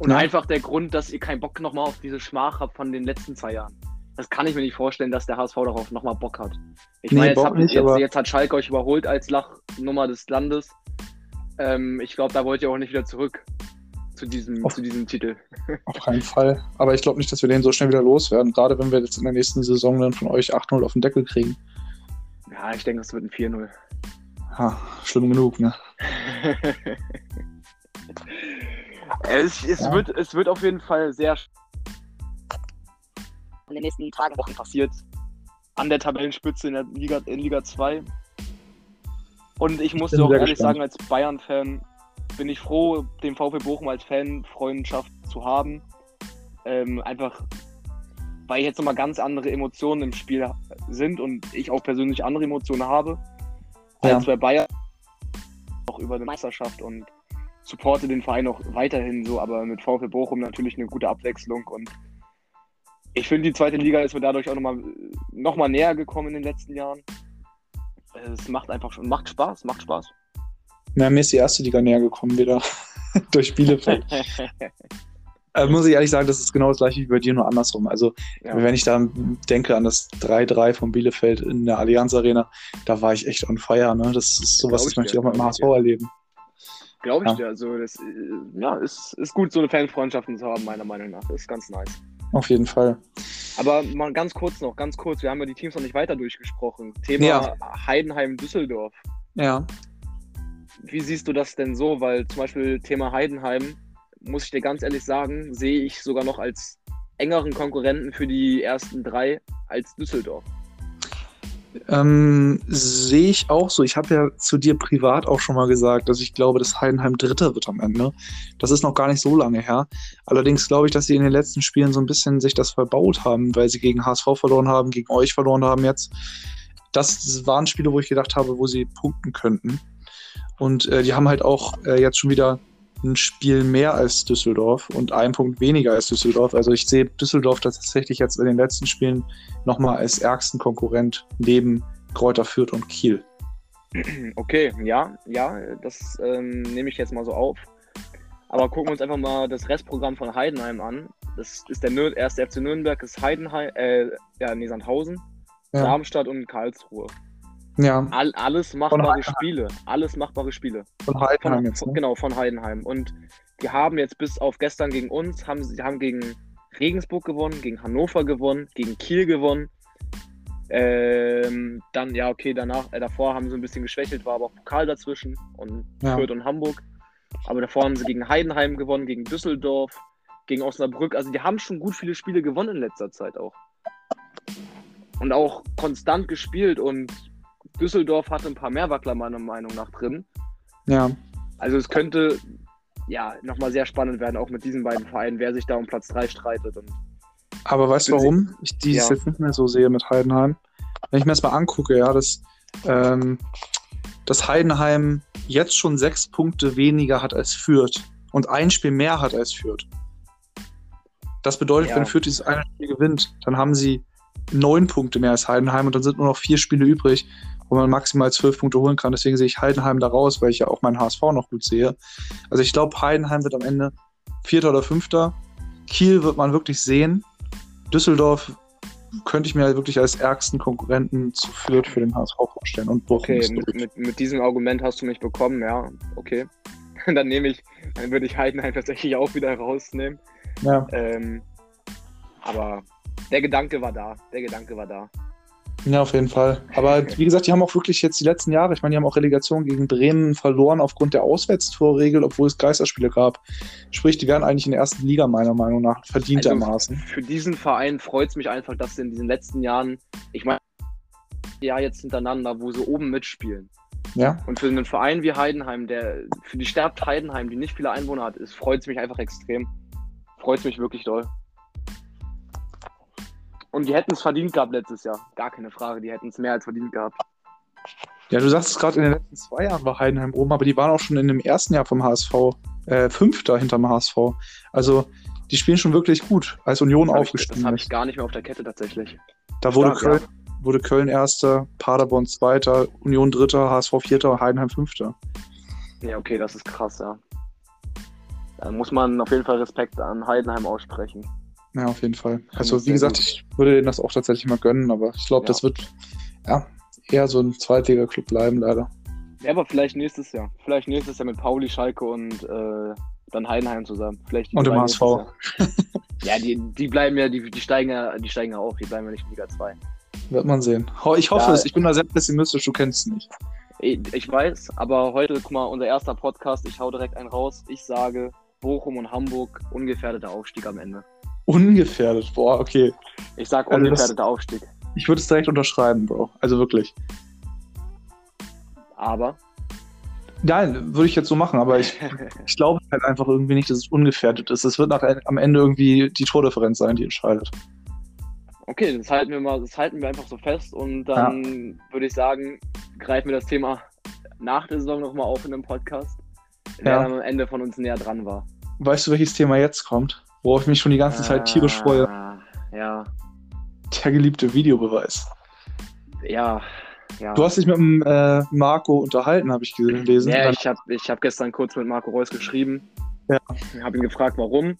Und Ja. einfach der Grund, dass ihr keinen Bock nochmal auf diese Schmach habt von den letzten zwei Jahren. Das kann ich mir nicht vorstellen, dass der HSV darauf nochmal Bock hat. Ich Nee, meine, jetzt, nicht, jetzt, jetzt hat Schalke euch überholt als Lachnummer des Landes. Ähm, ich glaube, da wollt ihr auch nicht wieder zurück zu diesem, Auf- zu diesem Titel. Auf keinen Fall. Aber ich glaube nicht, dass wir den so schnell wieder loswerden. Gerade wenn wir jetzt in der nächsten Saison dann von euch 8-0 auf den Deckel kriegen. Ja, ich denke, es wird ein 4-0. Ha, schlimm genug, ne? es, es, Ja. wird, es wird auf jeden Fall sehr in den nächsten Tagen, Wochen passiert. An der Tabellenspitze in der Liga, in Liga 2. Und ich muss dir auch ehrlich gespannt. sagen, als Bayern-Fan bin ich froh, den VfB Bochum als Fanfreundschaft zu haben. Ähm, einfach, weil jetzt nochmal ganz andere Emotionen im Spiel sind und ich auch persönlich andere Emotionen habe Ja. als bei Bayern. Auch über eine Meisterschaft und supporte den Verein auch weiterhin so, aber mit VfB Bochum natürlich eine gute Abwechslung und ich finde, die zweite Liga ist mir dadurch auch nochmal noch mal näher gekommen in den letzten Jahren. Es macht einfach schon, macht Spaß, macht Spaß. Ja, mir ist die erste Liga näher gekommen wieder. Durch Bielefeld. äh, muss ich ehrlich sagen, das ist genau das gleiche wie bei dir, nur andersrum. Also, Ja. wenn ich da denke an das 3-3 von Bielefeld in der Allianz Arena, da war ich echt on fire. Ne? Das ist sowas, das ich möchte ich auch mit dem HSV erleben. Glaube ich Ja. dir. Also, das äh, ja, ist, ist gut, so eine Fanfreundschaften zu haben, meiner Meinung nach. Das ist ganz nice. Auf jeden Fall. Aber mal ganz kurz noch, ganz kurz, wir haben ja die Teams noch nicht weiter durchgesprochen. Thema Ja. Heidenheim-Düsseldorf. Ja. Wie siehst du das denn so? Weil zum Beispiel Thema Heidenheim, muss ich dir ganz ehrlich sagen, sehe ich sogar noch als engeren Konkurrenten für die ersten drei als Düsseldorf. Ähm, sehe ich auch so. Ich habe ja zu dir privat auch schon mal gesagt, dass ich glaube, dass Heidenheim Dritter wird am Ende. Das ist noch gar nicht so lange her. Allerdings glaube ich, dass sie in den letzten Spielen so ein bisschen sich das verbaut haben, weil sie gegen HSV verloren haben, gegen euch verloren haben jetzt. Das waren Spiele, wo ich gedacht habe, wo sie punkten könnten. Und äh, die haben halt auch äh, jetzt schon wieder ein Spiel mehr als Düsseldorf und einen Punkt weniger als Düsseldorf. Also ich sehe Düsseldorf tatsächlich jetzt in den letzten Spielen nochmal als ärgsten Konkurrent neben Kräuter Fürth und Kiel. Okay, ja, ja, das ähm, nehme ich jetzt mal so auf. Aber gucken wir uns einfach mal das Restprogramm von Heidenheim an. Das ist der Nür erste FC Nürnberg, ist Heidenheim, äh, ja, nee, Sandhausen, Ja. Darmstadt und Karlsruhe. Ja, All, alles machbare. Spiele. Alles machbare Spiele. von Heidenheim Von, jetzt. Ne? Genau, von Heidenheim. Und die haben jetzt bis auf gestern gegen uns, haben sie haben gegen Regensburg gewonnen, gegen Hannover gewonnen, gegen Kiel gewonnen. Ähm, dann, ja, okay, danach, äh, davor haben sie ein bisschen geschwächelt, war aber auch Pokal dazwischen und Ja. Fürth und Hamburg. Aber davor haben sie gegen Heidenheim gewonnen, gegen Düsseldorf, gegen Osnabrück. Also die haben schon gut viele Spiele gewonnen in letzter Zeit auch. Und auch konstant gespielt und Düsseldorf hatte ein paar Mehrwackler meiner Meinung nach drin. Ja, Also es könnte ja nochmal sehr spannend werden, auch mit diesen beiden Vereinen, wer sich da um Platz 3 streitet. Aber weißt du warum ich dieses Ja. jetzt nicht mehr so sehe mit Heidenheim? Wenn ich mir das mal angucke, ja, dass, ähm, dass Heidenheim jetzt schon sechs Punkte weniger hat als Fürth und ein Spiel mehr hat als Fürth. Das bedeutet, Ja. wenn Fürth dieses eine Spiel gewinnt, dann haben sie neun Punkte mehr als Heidenheim und dann sind nur noch vier Spiele übrig, wo man maximal zwölf Punkte holen kann. Deswegen sehe ich Heidenheim da raus, weil ich ja auch meinen HSV noch gut sehe. Also ich glaube, Heidenheim wird am Ende Vierter oder Fünfter. Kiel wird man wirklich sehen. Düsseldorf könnte ich mir halt wirklich als ärgsten Konkurrenten zu Fürth für den HSV vorstellen. Und Bochum okay, mit, mit, mit diesem Argument hast du mich bekommen, ja, okay. dann nehme ich, dann würde ich Heidenheim tatsächlich auch wieder rausnehmen. Ja, Ähm, aber der Gedanke war da, der Gedanke war da. ja, auf jeden Fall. Aber wie gesagt, die haben auch wirklich jetzt die letzten Jahre, ich meine, die haben auch Relegation gegen Bremen verloren aufgrund der Auswärtstorregel, obwohl es Geisterspiele gab. Sprich, die wären eigentlich in der ersten Liga meiner Meinung nach verdientermaßen. Für diesen Verein freut es mich einfach, dass sie in diesen letzten Jahren, ich meine, ja jetzt hintereinander, wo sie oben mitspielen. Ja, Und für einen Verein wie Heidenheim, der für die Stadt Heidenheim, die nicht viele Einwohner hat, freut es mich einfach extrem. Freut es mich wirklich doll. Und die hätten es verdient gehabt letztes Jahr. Gar keine Frage, die hätten es mehr als verdient gehabt. Ja, du sagst es gerade, in den letzten zwei Jahren war Heidenheim oben, aber die waren auch schon in dem ersten Jahr vom HSV äh, Fünfter hinterm HSV. Also die spielen schon wirklich gut, als Union Das habe ich, das aufgestiegen hab ist. ich gar nicht mehr auf der Kette tatsächlich. Da wurde stark, Köln, wurde Köln Erster, Paderborn Zweiter, Union Dritter, HSV Vierter, Heidenheim Fünfter. Ja, okay, das ist krass, ja. Da muss man auf jeden Fall Respekt an Heidenheim aussprechen. Ja, auf jeden Fall. Also wie gesagt, gut. ich würde denen das auch tatsächlich mal gönnen, aber ich glaube, Ja. das wird ja eher so ein Zweitliga-Club bleiben, leider. Ja, aber vielleicht nächstes Jahr. Vielleicht nächstes Jahr mit Pauli, Schalke und äh, dann Heidenheim zusammen. Vielleicht Und dem drei HSV. ja, die, die bleiben ja, die, die steigen ja, die steigen ja auch, die bleiben ja nicht in Liga 2. Wird man sehen. Ich hoffe Ja. es. Ich bin da sehr pessimistisch, du kennst es nicht. Ich, ich weiß, aber heute, guck mal, unser erster Podcast, ich hau direkt einen raus. Ich sage, Bochum und Hamburg, ungefährdeter Aufstieg am Ende. Ungefährdet. Boah, okay. Ich sag Also das- ungefährdeter Aufstieg. Ich würde es direkt unterschreiben, Bro. Also wirklich. Aber Nein, würde ich jetzt so machen, aber ich, ich glaube halt einfach irgendwie nicht, dass es ungefährdet ist. Es wird nach, am Ende irgendwie die Tordifferenz sein, die entscheidet. okay, das halten wir mal, das halten wir einfach so fest und dann würde ich sagen, greifen wir das Thema nach der Saison nochmal auf in einem Podcast, wer Ja. dann am Ende von uns näher dran war. Weißt du, welches Thema jetzt kommt? Worauf ich mich schon die ganze Zeit tierisch freue? Ah, Ja, Der geliebte Videobeweis. ja, ja. Du hast dich mit dem äh, Marco unterhalten, habe ich gelesen. Ja, ich habe ich hab gestern kurz mit Marco Reus geschrieben. Ja. Habe ihn gefragt, warum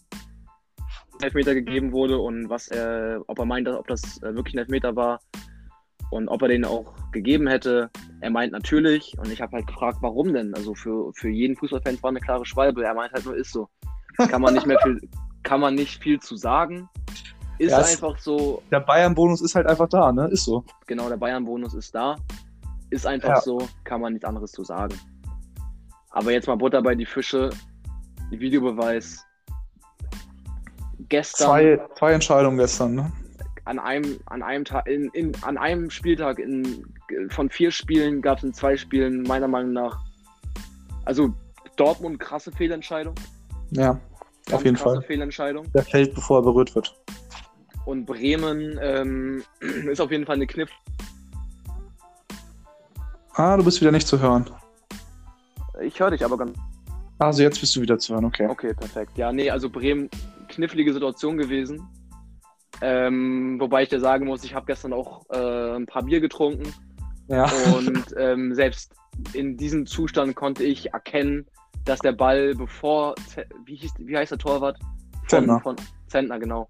Elfmeter gegeben wurde und was er, ob er meint, ob das äh, wirklich ein Elfmeter war und ob er den auch gegeben hätte. Er meint natürlich und ich habe halt gefragt, warum denn? Also für, für jeden Fußballfan war eine klare Schwalbe. Er meint halt nur, ist so. Kann man nicht mehr viel, kann man nicht viel zu sagen. Ist Ja, einfach so, Der Bayern-Bonus ist halt einfach da, ne? Ist so. genau, der Bayern-Bonus ist da. Ist einfach Ja. so, kann man nichts anderes zu sagen. Aber jetzt mal Butter bei die Fische. Videobeweis. Gestern Zwei, zwei Entscheidungen gestern, ne? an einem, an einem Tag, in, in, an einem Spieltag in, von vier Spielen gab es in zwei Spielen meiner Meinung nach. Also Dortmund krasse Fehlentscheidung. Ja, auf jeden Fall. Fehlentscheidung. Der fällt, bevor er berührt wird. Und Bremen ähm, ist auf jeden Fall eine Kniff. Ah, du bist wieder nicht zu hören. Ich höre dich aber ganz. Also jetzt bist du wieder zu hören, okay. Okay, perfekt. Ja, nee, also Bremen, knifflige Situation gewesen. Ähm, wobei ich dir sagen muss, ich habe gestern auch äh, ein paar Bier getrunken Ja. und ähm, selbst in diesem Zustand konnte ich erkennen, dass der Ball bevor, wie, hieß, wie heißt der Torwart? Von, Zentner. Von Zentner, genau.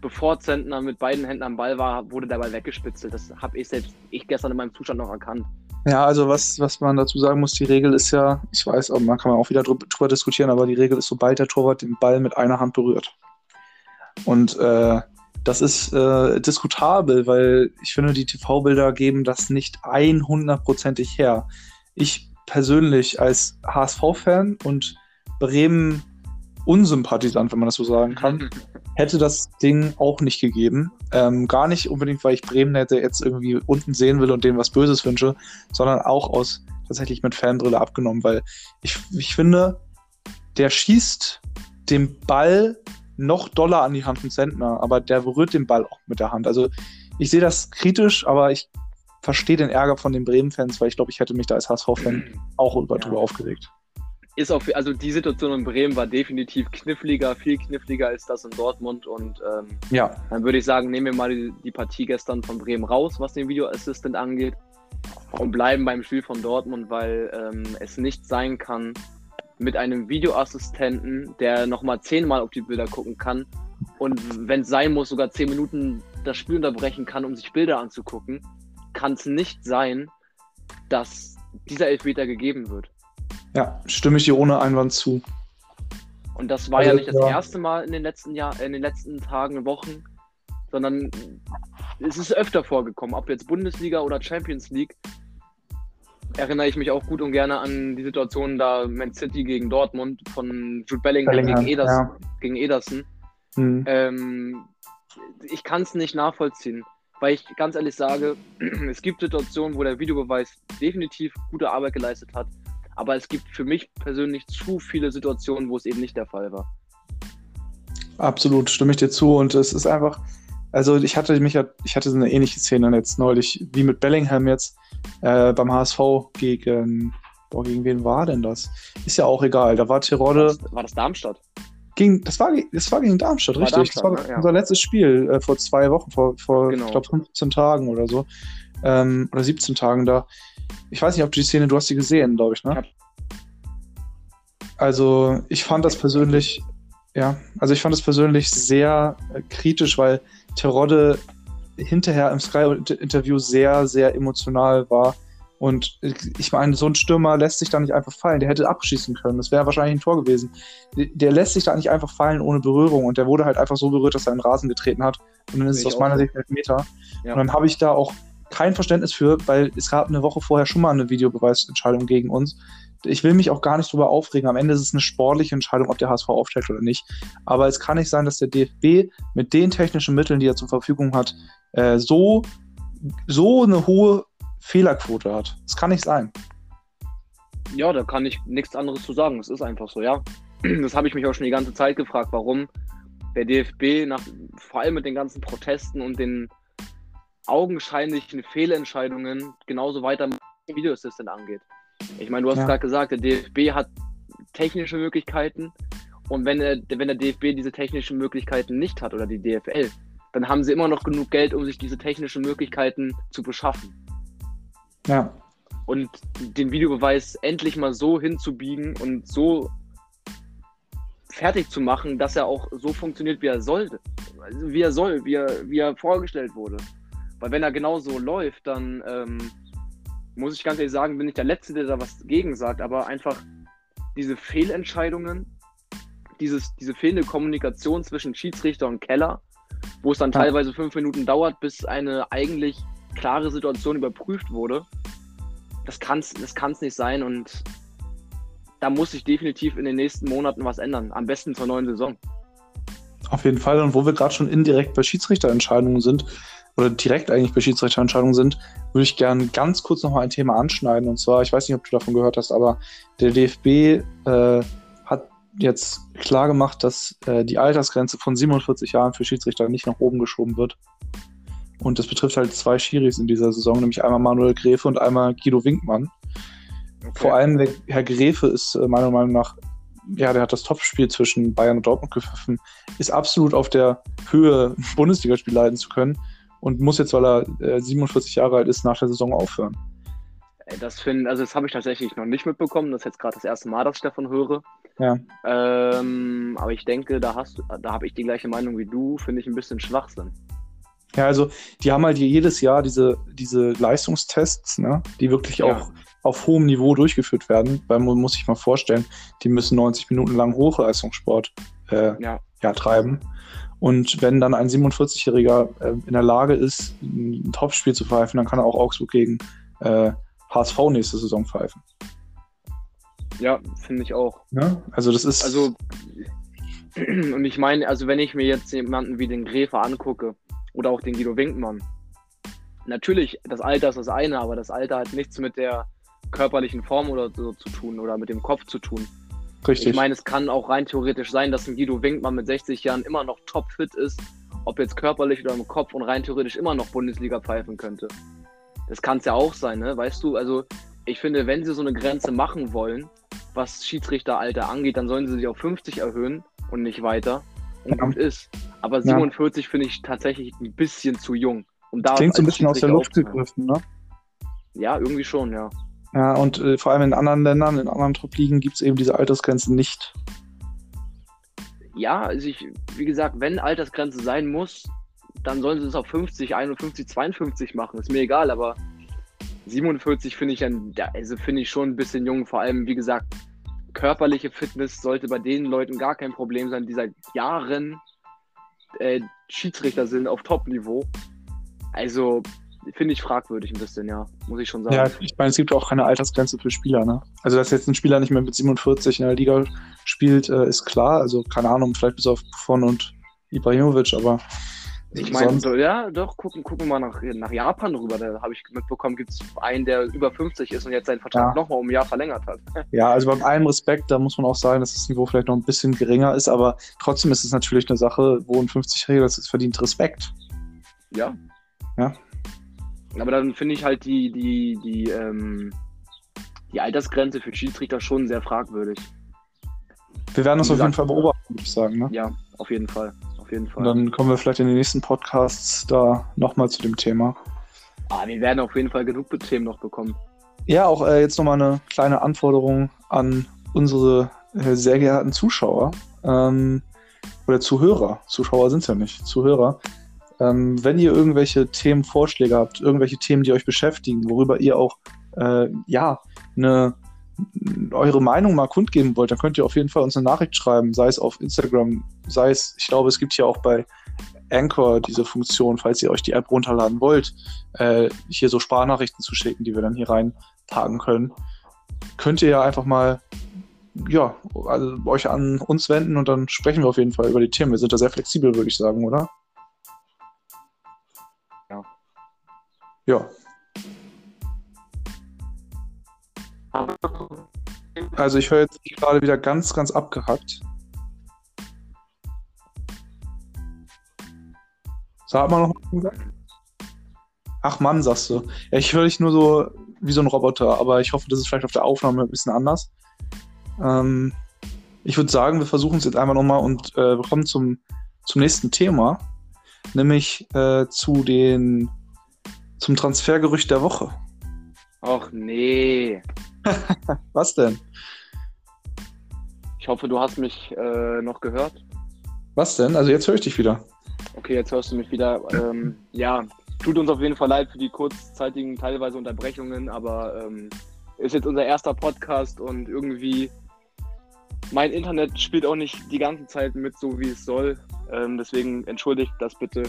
Bevor Zentner mit beiden Händen am Ball war, wurde der Ball weggespitzelt. Das habe ich selbst, ich gestern in meinem Zustand noch erkannt. Ja, also was, was man dazu sagen muss, die Regel ist ja, ich weiß, aber man kann man auch wieder drüber, drüber diskutieren, aber die Regel ist, sobald der Torwart den Ball mit einer Hand berührt. Und äh, das ist äh, diskutabel, weil ich finde, die TV-Bilder geben das nicht 100%ig her. Ich persönlich als HSV-Fan und Bremen-Unsympathisant, wenn man das so sagen kann, hätte das Ding auch nicht gegeben. Ähm, gar nicht unbedingt, weil ich Bremen hätte jetzt irgendwie unten sehen will und denen was Böses wünsche, sondern auch aus tatsächlich mit Fanbrille abgenommen, weil ich, ich finde, der schießt den Ball noch doller an die Hand von Sentner, aber der berührt den Ball auch mit der Hand. Also ich sehe das kritisch, aber ich verstehe den Ärger von den Bremen-Fans, weil ich glaube, ich hätte mich da als HSV-Fan auch über, Ja. drüber aufgeregt. Ist auf, also die Situation in Bremen war definitiv kniffliger, viel kniffliger als das in Dortmund und ähm, Ja, Dann würde ich sagen, nehmen wir mal die, die Partie gestern von Bremen raus, was den Video Assistant angeht. Und bleiben beim Spiel von Dortmund, weil ähm, es nicht sein kann, mit einem Videoassistenten, der nochmal zehnmal auf die Bilder gucken kann und wenn es sein muss, sogar zehn Minuten das Spiel unterbrechen kann, um sich Bilder anzugucken, kann es nicht sein, dass dieser Elfmeter gegeben wird. ja, stimme ich dir ohne Einwand zu. Und das war Also, ja nicht das ja. erste Mal in den letzten Jahr, in den letzten Tagen, Wochen, sondern es ist öfter vorgekommen, ob jetzt Bundesliga oder Champions League. Erinnere ich mich auch gut und gerne an die Situation da Man City gegen Dortmund von Jude Bellingham, Bellingham, gegen, Eders, ja. gegen Ederson. Hm. Ähm, ich kann es nicht nachvollziehen, weil ich ganz ehrlich sage, es gibt Situationen, wo der Videobeweis definitiv gute Arbeit geleistet hat, aber es gibt für mich persönlich zu viele Situationen, wo es eben nicht der Fall war. Absolut, stimme ich dir zu. Und es ist einfach, also ich hatte mich ich hatte so eine ähnliche Szene jetzt neulich, wie mit Bellingham jetzt äh, beim HSV gegen, boah, gegen wen war denn das? Ist ja auch egal. Da war War Terodde das, war das Darmstadt? Gegen, das war, das war gegen Darmstadt, War richtig. Darmstadt, das war ne? Unser letztes Spiel äh, vor zwei Wochen, vor, vor Genau. ich glaube 15 Tagen oder so. Ähm, oder 17 Tagen da. Ich weiß nicht, ob du die Szene, du hast sie gesehen, glaube ich, ne? Also ich fand das persönlich, ja, also ich fand das persönlich sehr äh, kritisch, weil Terodde hinterher im Sky-Interview sehr, sehr emotional war. Und ich meine, so ein Stürmer lässt sich da nicht einfach fallen. Der hätte abschießen können. Das wäre wahrscheinlich ein Tor gewesen. Der lässt sich da nicht einfach fallen ohne Berührung. Und der wurde halt einfach so berührt, dass er in den Rasen getreten hat. Und dann ist es aus meiner. Sicht ein Meter. Ja. Und dann habe ich da auch kein Verständnis für, weil es gab eine Woche vorher schon mal eine Videobeweisentscheidung gegen uns. Ich will mich auch gar nicht drüber aufregen. Am Ende ist es eine sportliche Entscheidung, ob der HSV aufsteigt oder nicht. Aber es kann nicht sein, dass der DFB mit den technischen Mitteln, die er zur Verfügung hat, äh, so, so eine hohe Fehlerquote hat. Das kann nicht sein. Ja, da kann ich nichts anderes zu sagen. Es ist einfach so, ja. Das habe ich mich auch schon die ganze Zeit gefragt, warum der DFB nach, vor allem mit den ganzen Protesten und den augenscheinlichen Fehlentscheidungen genauso weiter mit dem Video Assistant angeht. Ich meine, du hast Ja. gerade gesagt, der DFB hat technische Möglichkeiten und wenn wenn der DFB diese technischen Möglichkeiten nicht hat oder die DFL, dann haben sie immer noch genug Geld, um sich diese technischen Möglichkeiten zu beschaffen. Ja. und den Videobeweis endlich mal so hinzubiegen und so fertig zu machen, dass er auch so funktioniert, wie er sollte. Also wie er soll, wie er, wie er vorgestellt wurde. Weil wenn er genau so läuft, dann ähm, muss ich ganz ehrlich sagen, bin ich der Letzte, der da was gegen sagt, aber einfach diese Fehlentscheidungen, dieses, diese fehlende Kommunikation zwischen Schiedsrichter und Keller wo es dann Ja. teilweise fünf Minuten dauert, bis eine eigentlich klare Situation überprüft wurde. Das kann es das kann's nicht sein und da muss sich definitiv in den nächsten Monaten was ändern. Am besten zur neuen Saison. Auf jeden Fall. Und wo wir gerade schon indirekt bei Schiedsrichterentscheidungen sind, oder direkt eigentlich bei Schiedsrichterentscheidungen sind, würde ich gerne ganz kurz nochmal ein Thema anschneiden. Und zwar, ich weiß nicht, ob du davon gehört hast, aber der DFB äh, hat jetzt klar gemacht, dass äh, die Altersgrenze von 47 Jahren für Schiedsrichter nicht nach oben geschoben wird. Und das betrifft halt zwei Schiris in dieser Saison, nämlich einmal Manuel Gräfe und einmal Guido Winkmann. Vor allem der Herr Gräfe ist äh, meiner Meinung nach, ja, der hat das Topspiel zwischen Bayern und Dortmund gepfiffen, ist absolut auf der Höhe, ein Bundesligaspiel leiten zu können und muss jetzt, weil er äh, 47 Jahre alt ist, nach der Saison aufhören. Das finde, also das habe ich tatsächlich noch nicht mitbekommen. Das ist jetzt gerade das erste Mal, dass ich davon höre. Ja. Ähm, aber ich denke, da hast da habe ich die gleiche Meinung wie du. Finde ich ein bisschen Schwachsinn. Ja, also die haben halt hier jedes Jahr diese, diese Leistungstests, ne, die wirklich Ja. auch auf hohem Niveau durchgeführt werden, weil man muss sich mal vorstellen, die müssen 90 Minuten lang Hochleistungssport äh, Ja. ja, treiben. Und wenn dann ein 47-Jähriger äh, in der Lage ist, ein Topspiel zu pfeifen, dann kann er auch Augsburg gegen äh, HSV nächste Saison pfeifen. Ja, finde ich auch. Ne? Also das ist. Also, und ich meine, also wenn ich mir jetzt jemanden wie den Gräfer angucke oder auch den Guido Winkmann, natürlich, das Alter ist das eine, aber das Alter hat nichts mit der körperlichen Form oder so zu tun oder mit dem Kopf zu tun. richtig. Ich meine, es kann auch rein theoretisch sein, dass ein Guido Winkmann mit 60 Jahren immer noch topfit ist, ob jetzt körperlich oder im Kopf und rein theoretisch immer noch Bundesliga pfeifen könnte. Das kann es ja auch sein, ne? Weißt du, also ich finde, wenn sie so eine Grenze machen wollen, was Schiedsrichteralter angeht, dann sollen sie sich auf 50 erhöhen und nicht weiter. Und Ja. gut ist. Aber Ja. 47 finde ich tatsächlich ein bisschen zu jung. Um da Klingt so ein bisschen aus der Luft gegriffen, ne? Ja, irgendwie schon, ja. Ja, und äh, vor allem in anderen Ländern, in anderen Top-Ligen gibt es eben diese Altersgrenzen nicht. Ja, also ich, wie gesagt, wenn Altersgrenze sein muss, dann sollen sie es auf 50, 51, 52 machen. Ist mir egal, aber 47 finde ich dann, ja, also finde ich schon ein bisschen jung. Vor allem, wie gesagt, körperliche Fitness sollte bei den Leuten gar kein Problem sein, die seit Jahren äh, Schiedsrichter sind auf Top-Niveau. Also finde ich fragwürdig ein bisschen, ja, muss ich schon sagen. Ja, ich meine, es gibt auch keine Altersgrenze für Spieler, ne? Also, dass jetzt ein Spieler nicht mehr mit 47 in der Liga spielt, äh, ist klar. Also, keine Ahnung, vielleicht bis auf Buffon und Ibrahimovic, aber Ich meine, so, ja, doch, gucken, gucken wir mal nach, nach Japan rüber. Da habe ich mitbekommen, gibt es einen, der über 50 ist und jetzt seinen Vertrag Ja. nochmal um ein Jahr verlängert hat. ja, also bei allem Respekt, da muss man auch sagen, dass das Niveau vielleicht noch ein bisschen geringer ist, aber trotzdem ist es natürlich eine Sache, wo ein 50-Jähriger das ist, verdient Respekt. Ja. Ja. Aber dann finde ich halt die, die, die, ähm, die Altersgrenze für Schiedsrichter schon sehr fragwürdig. Wir werden das auf jeden Fall beobachten, würde ich sagen, ne? Ja, auf jeden Fall. Auf jeden Und Fall. dann kommen wir vielleicht in den nächsten Podcasts da nochmal zu dem Thema. Ah, wir werden auf jeden Fall genug Themen noch bekommen. Ja, auch äh, jetzt nochmal eine kleine Anforderung an unsere äh, sehr geehrten Zuschauer ähm, oder Zuhörer. Zuschauer sind es ja nicht, Zuhörer. Ähm, wenn ihr irgendwelche Themenvorschläge habt, irgendwelche Themen, die euch beschäftigen, worüber ihr auch äh, ja eine eure Meinung mal kundgeben wollt, dann könnt ihr auf jeden Fall uns eine Nachricht schreiben, sei es auf Instagram, sei es, ich glaube, es gibt hier auch bei Anchor diese Funktion, falls ihr euch die App runterladen wollt, äh, hier so Sparnachrichten zu schicken, die wir dann hier reinpacken können. Könnt ihr ja einfach mal ja, also euch an uns wenden und dann sprechen wir auf jeden Fall über die Themen. Wir sind da sehr flexibel, würde ich sagen, oder? Ja. Ja. Also ich höre jetzt gerade wieder ganz, ganz abgehackt. Sag mal noch gesagt? Ach Mann, sagst du. Ja, ich höre dich nur so wie so ein Roboter, aber ich hoffe, das ist vielleicht auf der Aufnahme ein bisschen anders. Ähm, ich würde sagen, wir versuchen es jetzt einfach nochmal und äh, wir kommen zum, zum nächsten Thema, nämlich äh, zu den zum Transfergerücht der Woche. Ach nee. Was denn? Ich hoffe, du hast mich äh, noch gehört. Was denn? Also jetzt höre ich dich wieder. Okay, jetzt hörst du mich wieder. Ähm, ja, tut uns auf jeden Fall leid für die kurzzeitigen teilweise Unterbrechungen, aber ähm, ist jetzt unser erster Podcast und irgendwie mein Internet spielt auch nicht die ganze Zeit mit, so wie es soll. Ähm, deswegen entschuldigt das bitte.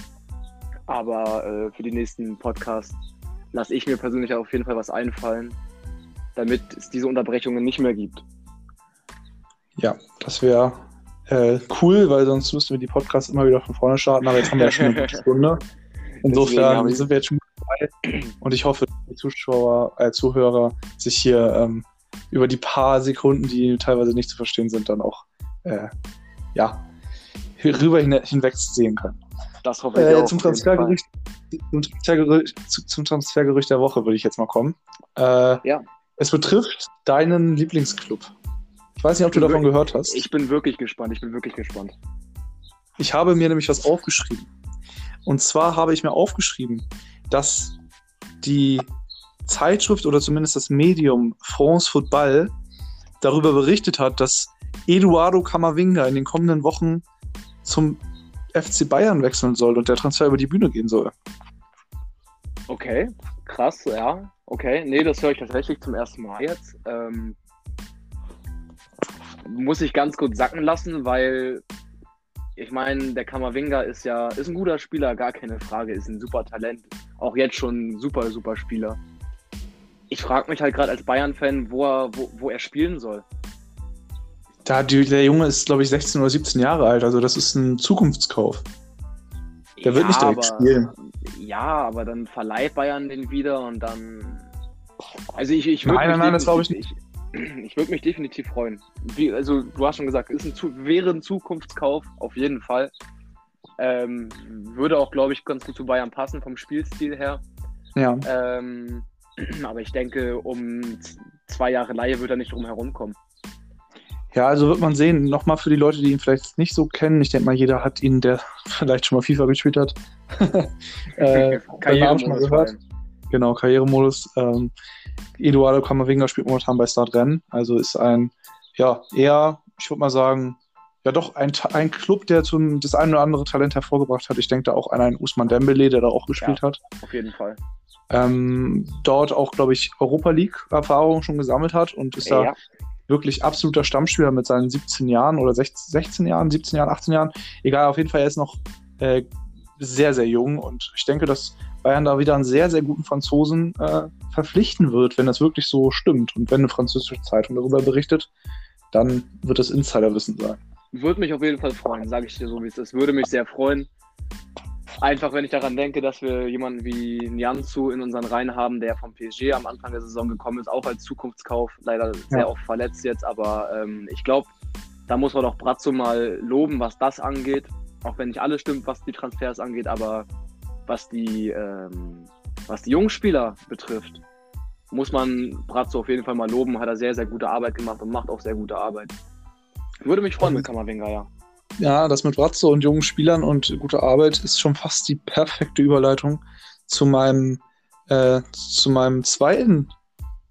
Aber äh, für die nächsten Podcasts lasse ich mir persönlich auf jeden Fall was einfallen, damit es diese Unterbrechungen nicht mehr gibt. Ja, das wäre äh, cool, weil sonst müssten wir die Podcasts immer wieder von vorne starten, aber jetzt haben wir ja schon eine Stunde. Insofern sind wir jetzt schon dabei und ich hoffe, die Zuschauer, äh, Zuhörer sich hier ähm, über die paar Sekunden, die teilweise nicht zu verstehen sind, dann auch äh, ja, rüber hin hinweg sehen können. Das hoffe ich äh, auch. Zum Transfergerücht, zum, Transfergerücht, zum Transfergerücht der Woche würde ich jetzt mal kommen. Äh, ja. Es betrifft deinen Lieblingsclub. Ich weiß nicht, ob du davon wirklich, gehört hast. Ich bin wirklich gespannt. Ich bin wirklich gespannt. Ich habe mir nämlich was aufgeschrieben. Und zwar habe ich mir aufgeschrieben, dass die Zeitschrift oder zumindest das Medium France Football darüber berichtet hat, dass Eduardo Camavinga in den kommenden Wochen zum FC Bayern wechseln soll und der Transfer über die Bühne gehen soll. Okay, krass, ja. Okay, nee, das höre ich tatsächlich zum ersten Mal jetzt. Ähm, muss ich ganz kurz sacken lassen, weil ich meine, der Kamavinga ist ja ist ein guter Spieler, gar keine Frage, ist ein super Talent. Auch jetzt schon ein super, super Spieler. Ich frage mich halt gerade als Bayern-Fan, wo er, wo, wo er spielen soll. Da, der Junge ist, glaube ich, 16 oder 17 Jahre alt, also das ist ein Zukunftskauf. Der ja, wird nicht direkt aber, spielen. Ja, aber dann verleiht Bayern den wieder und dann. Also ich, ich würde. Nein, nein, nein, das glaube ich nicht. Ich, würde mich definitiv freuen. Wie, also du hast schon gesagt, ist ein, wäre ein Zukunftskauf, auf jeden Fall. Ähm, würde auch, glaube ich, ganz gut zu Bayern passen vom Spielstil her. Ja. Ähm, aber ich denke, um zwei Jahre Laie wird er nicht drum herum kommen. Ja, also wird man sehen. Nochmal für die Leute, die ihn vielleicht nicht so kennen. Ich denke mal, jeder hat ihn, der vielleicht schon mal FIFA gespielt hat. äh, Karrieremodus. gehört. Genau, Karrieremodus. Ähm, Eduardo Camavinga spielt momentan bei Start Rennen. Also ist ein, ja, eher, ich würde mal sagen, ja doch ein, ein Club, der zum, das ein oder andere Talent hervorgebracht hat. Ich denke da auch an einen Usman Dembele, der da auch gespielt ja, hat. Auf jeden Fall. Ähm, dort auch, glaube ich, Europa League-Erfahrung schon gesammelt hat und ist ja. da wirklich absoluter Stammspieler mit seinen 17 Jahren oder 16, 16 Jahren, 17 Jahren, 18 Jahren. Egal, auf jeden Fall, er ist noch äh, sehr, sehr jung und ich denke, dass Bayern da wieder einen sehr, sehr guten Franzosen äh, verpflichten wird, wenn das wirklich so stimmt. Und wenn eine französische Zeitung darüber berichtet, dann wird das Insiderwissen sein. Würde mich auf jeden Fall freuen, sage ich dir so, wie es ist. Würde mich sehr freuen. Einfach, wenn ich daran denke, dass wir jemanden wie Nianzu in unseren Reihen haben, der vom PSG am Anfang der Saison gekommen ist, auch als Zukunftskauf, leider sehr ja. oft verletzt jetzt, aber ähm, ich glaube, da muss man doch Brazzo mal loben, was das angeht. Auch wenn nicht alles stimmt, was die Transfers angeht, aber was die, ähm, was die jungen Spieler betrifft, muss man Brazzo auf jeden Fall mal loben. Hat er sehr, sehr gute Arbeit gemacht und macht auch sehr gute Arbeit. Würde mich freuen mit Kammerwenger, ja. Ja, das mit Brazzo und jungen Spielern und guter Arbeit ist schon fast die perfekte Überleitung zu meinem, äh, zu meinem zweiten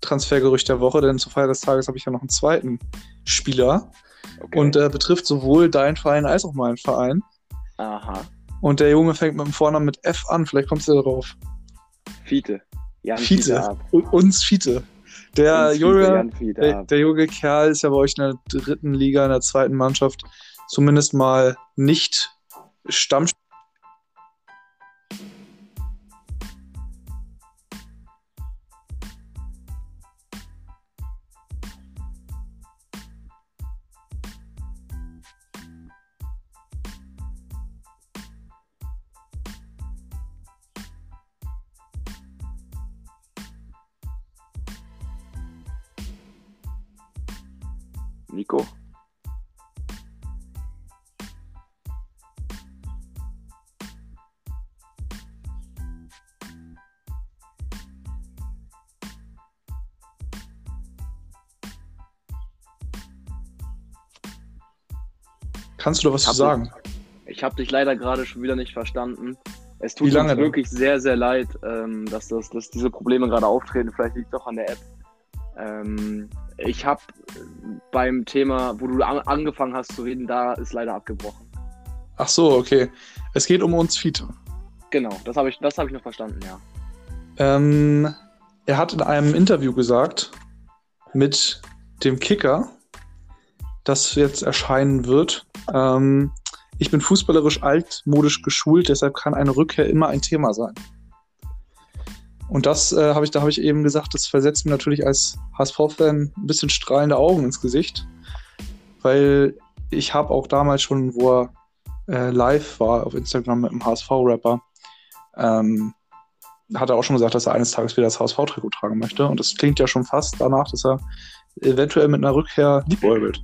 Transfergerücht der Woche, denn zur Feier des Tages habe ich ja noch einen zweiten Spieler. Okay. Und äh, betrifft sowohl deinen Verein als auch meinen Verein. Aha. Und der Junge fängt mit dem Vornamen mit F an, vielleicht kommst du darauf. Fiete. Jan Fiete. Fiete uns Fiete. Der junge, der, der, junge Kerl ist ja bei euch in der dritten Liga, in der zweiten Mannschaft, zumindest mal nicht Stammspieler Kannst du da was zu sagen? Dich, ich habe dich leider gerade schon wieder nicht verstanden. Es tut uns wirklich sehr, sehr leid, ähm, dass, das, dass diese Probleme gerade auftreten. Vielleicht liegt es auch an der App. Ähm, ich habe beim Thema, wo du an, angefangen hast zu reden, da ist leider abgebrochen. Ach so, okay. Es geht um uns Fiete. Genau, das habe ich, hab ich noch verstanden, ja. Ähm, er hat in einem Interview gesagt mit dem Kicker, das jetzt erscheinen wird. Ähm, ich bin fußballerisch altmodisch geschult, deshalb kann eine Rückkehr immer ein Thema sein. Und das äh, habe ich, da habe ich eben gesagt, das versetzt mir natürlich als HSV-Fan ein bisschen strahlende Augen ins Gesicht, weil ich habe auch damals schon, wo er äh, live war auf Instagram mit einem HSV-Rapper, ähm, hat er auch schon gesagt, dass er eines Tages wieder das HSV-Trikot tragen möchte. Und das klingt ja schon fast danach, dass er eventuell mit einer Rückkehr liebäugelt.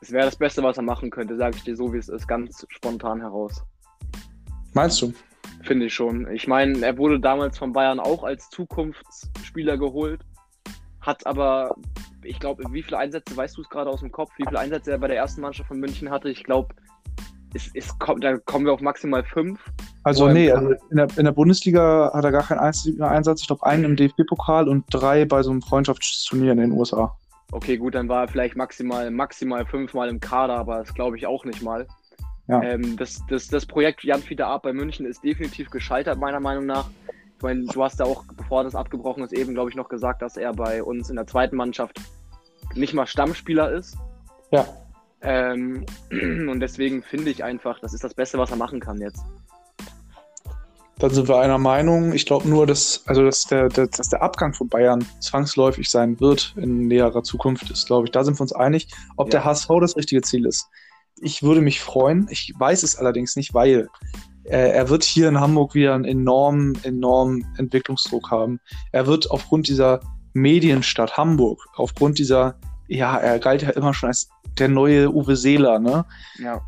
Es wäre das Beste, was er machen könnte, sage ich dir so, wie es ist, ganz spontan heraus. Meinst du? Finde ich schon. Ich meine, er wurde damals von Bayern auch als Zukunftsspieler geholt, hat aber, ich glaube, wie viele Einsätze, weißt du es gerade aus dem Kopf, wie viele Einsätze er bei der ersten Mannschaft von München hatte? Ich glaube, es, es kommt, da kommen wir auf maximal fünf. Also nee, also in, der, in der Bundesliga hat er gar keinen einzigen Einsatz. Ich glaube, einen im DFB-Pokal und drei bei so einem Freundschaftsturnier in den USA. Okay, gut, dann war er vielleicht maximal, maximal fünfmal im Kader, aber das glaube ich auch nicht mal. Ja. Ähm, das, das, das Projekt Jan Fiete Art bei München ist definitiv gescheitert, meiner Meinung nach. Ich meine, du hast ja auch, bevor das abgebrochen ist, eben, glaube ich, noch gesagt, dass er bei uns in der zweiten Mannschaft nicht mal Stammspieler ist. Ja. Ähm, und deswegen finde ich einfach, das ist das Beste, was er machen kann jetzt. Dann sind wir einer Meinung. Ich glaube nur, dass, also dass, der, der, dass der Abgang von Bayern zwangsläufig sein wird in näherer Zukunft, ist, glaube ich. Da sind wir uns einig. Ob ja. der HSV das richtige Ziel ist. Ich würde mich freuen. Ich weiß es allerdings nicht, weil äh, er wird hier in Hamburg wieder einen enormen, enormen Entwicklungsdruck haben. Er wird aufgrund dieser Medienstadt Hamburg, aufgrund dieser, ja, er galt ja immer schon als der neue Uwe Seeler, ne? Ja.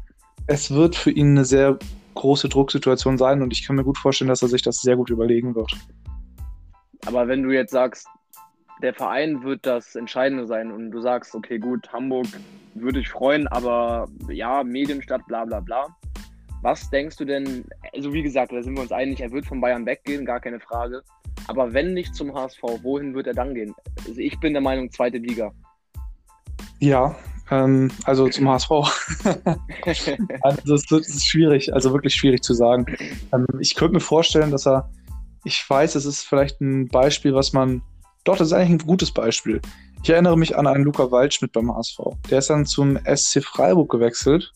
Es wird für ihn eine sehr große Drucksituation sein und ich kann mir gut vorstellen, dass er sich das sehr gut überlegen wird. Aber wenn du jetzt sagst, der Verein wird das Entscheidende sein und du sagst, okay, gut, Hamburg würde ich freuen, aber ja, Medienstadt, bla bla bla. Was denkst du denn, also wie gesagt, da sind wir uns einig, er wird von Bayern weggehen, gar keine Frage. Aber wenn nicht zum HSV, wohin wird er dann gehen? Also ich bin der Meinung, zweite Liga. Ja, ähm, also zum HSV. also es ist schwierig, also wirklich schwierig zu sagen. Ähm, ich könnte mir vorstellen, dass er, ich weiß, es ist vielleicht ein Beispiel, was man, doch, das ist eigentlich ein gutes Beispiel. Ich erinnere mich an einen Luca Waldschmidt beim HSV. Der ist dann zum SC Freiburg gewechselt.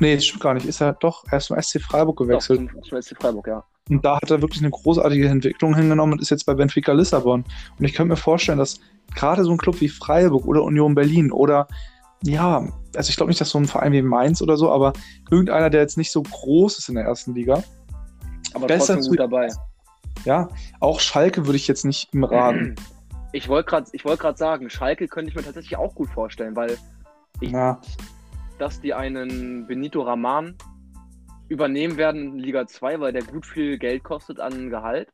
Nee, das stimmt gar nicht. Ist er doch, er ist zum SC Freiburg gewechselt. Doch, zum, zum SC Freiburg, ja. Und da hat er wirklich eine großartige Entwicklung hingenommen und ist jetzt bei Benfica Lissabon. Und ich könnte mir vorstellen, dass gerade so ein Club wie Freiburg oder Union Berlin oder ja, also ich glaube nicht, dass so ein Verein wie Mainz oder so, aber irgendeiner, der jetzt nicht so groß ist in der ersten Liga. Aber besser gut dabei. Ja, auch Schalke würde ich jetzt nicht im Raten. Ich wollte gerade wollt sagen, Schalke könnte ich mir tatsächlich auch gut vorstellen, weil ich, ja. dass die einen Benito Raman übernehmen werden in Liga 2, weil der gut viel Geld kostet an Gehalt.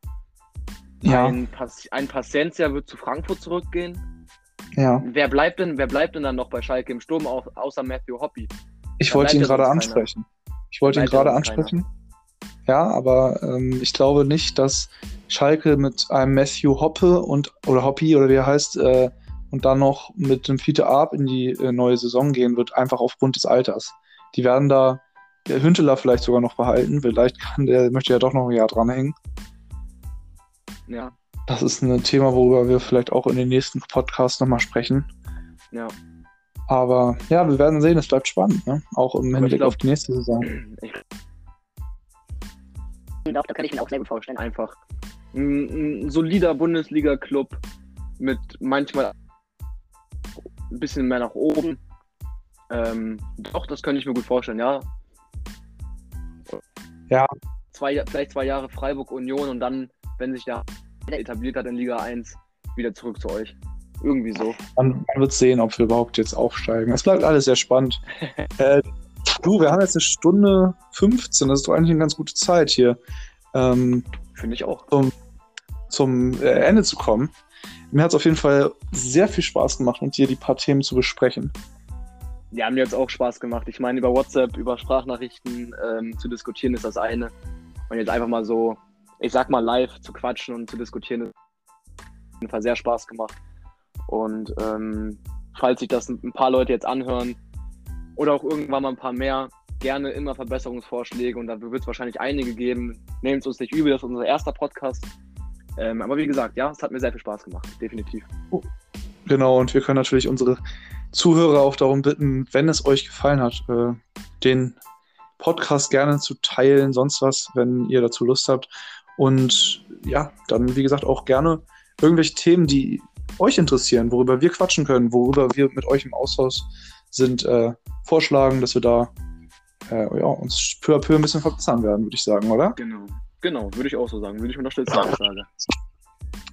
Ja. Ein, Pas ein Paciencia wird zu Frankfurt zurückgehen. Ja. Wer bleibt denn, wer bleibt denn dann noch bei Schalke im Sturm, au außer Matthew Hoppy? Ich wollte ihn gerade ansprechen. Ich wollte ihn gerade ansprechen. Ja, aber ähm, ich glaube nicht, dass Schalke mit einem Matthew Hoppe und oder Hoppy oder wie er heißt äh, und dann noch mit dem Fiete Arp in die äh, neue Saison gehen wird, einfach aufgrund des Alters. Die werden da der Hünteler vielleicht sogar noch behalten. Vielleicht kann der, möchte ja doch noch ein Jahr dranhängen. Ja. Das ist ein Thema, worüber wir vielleicht auch in den nächsten Podcasts nochmal sprechen. Ja. Aber ja, wir werden sehen, es bleibt spannend, ne? Auch im Hinblick auf die nächste Saison. Ich glaube, da kann ich mir auch sehr gut vorstellen. Einfach ein, ein solider Bundesliga-Club mit manchmal ein bisschen mehr nach oben. Ähm, doch, das könnte ich mir gut vorstellen, ja. Ja. Zwei, vielleicht zwei Jahre Freiburg Union und dann, wenn sich der etabliert hat in Liga 1, wieder zurück zu euch. Irgendwie so. Man, man wird sehen, ob wir überhaupt jetzt aufsteigen. Es bleibt alles sehr spannend. äh, du, wir haben jetzt eine Stunde 15, das ist doch eigentlich eine ganz gute Zeit hier. Ähm, Finde ich auch. Zum, zum äh, Ende zu kommen. Mir hat es auf jeden Fall sehr viel Spaß gemacht, mit dir die paar Themen zu besprechen. Mir hat es auch Spaß gemacht. Ich meine, über WhatsApp, über Sprachnachrichten ähm, zu diskutieren ist das eine. Und jetzt einfach mal so, ich sag mal live zu quatschen und zu diskutieren, ist auf jeden Fall sehr Spaß gemacht. Und ähm, falls sich das ein paar Leute jetzt anhören oder auch irgendwann mal ein paar mehr, gerne immer Verbesserungsvorschläge und da wird es wahrscheinlich einige geben. Nehmt es uns nicht übel, das ist unser erster Podcast. Ähm, aber wie gesagt, ja, es hat mir sehr viel Spaß gemacht, definitiv. Genau, und wir können natürlich unsere Zuhörer auch darum bitten, wenn es euch gefallen hat, äh, den Podcast gerne zu teilen, sonst was, wenn ihr dazu Lust habt. Und ja, dann, wie gesagt, auch gerne irgendwelche Themen, die euch interessieren, worüber wir quatschen können, worüber wir mit euch im Austausch sind, äh, vorschlagen, dass wir da äh, ja, uns peu à peu ein bisschen verbessern werden, würde ich sagen, oder? Genau, genau, würde ich auch so sagen. Würde ich unterstützen, ja. Aussage.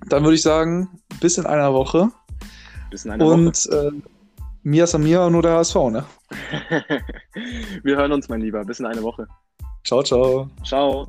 Dann würde ich sagen, bis in einer Woche. Bis in einer Und Woche. Äh, Mia Samia nur der HSV, ne? wir hören uns, mein Lieber. Bis in einer Woche. Ciao, ciao. Ciao.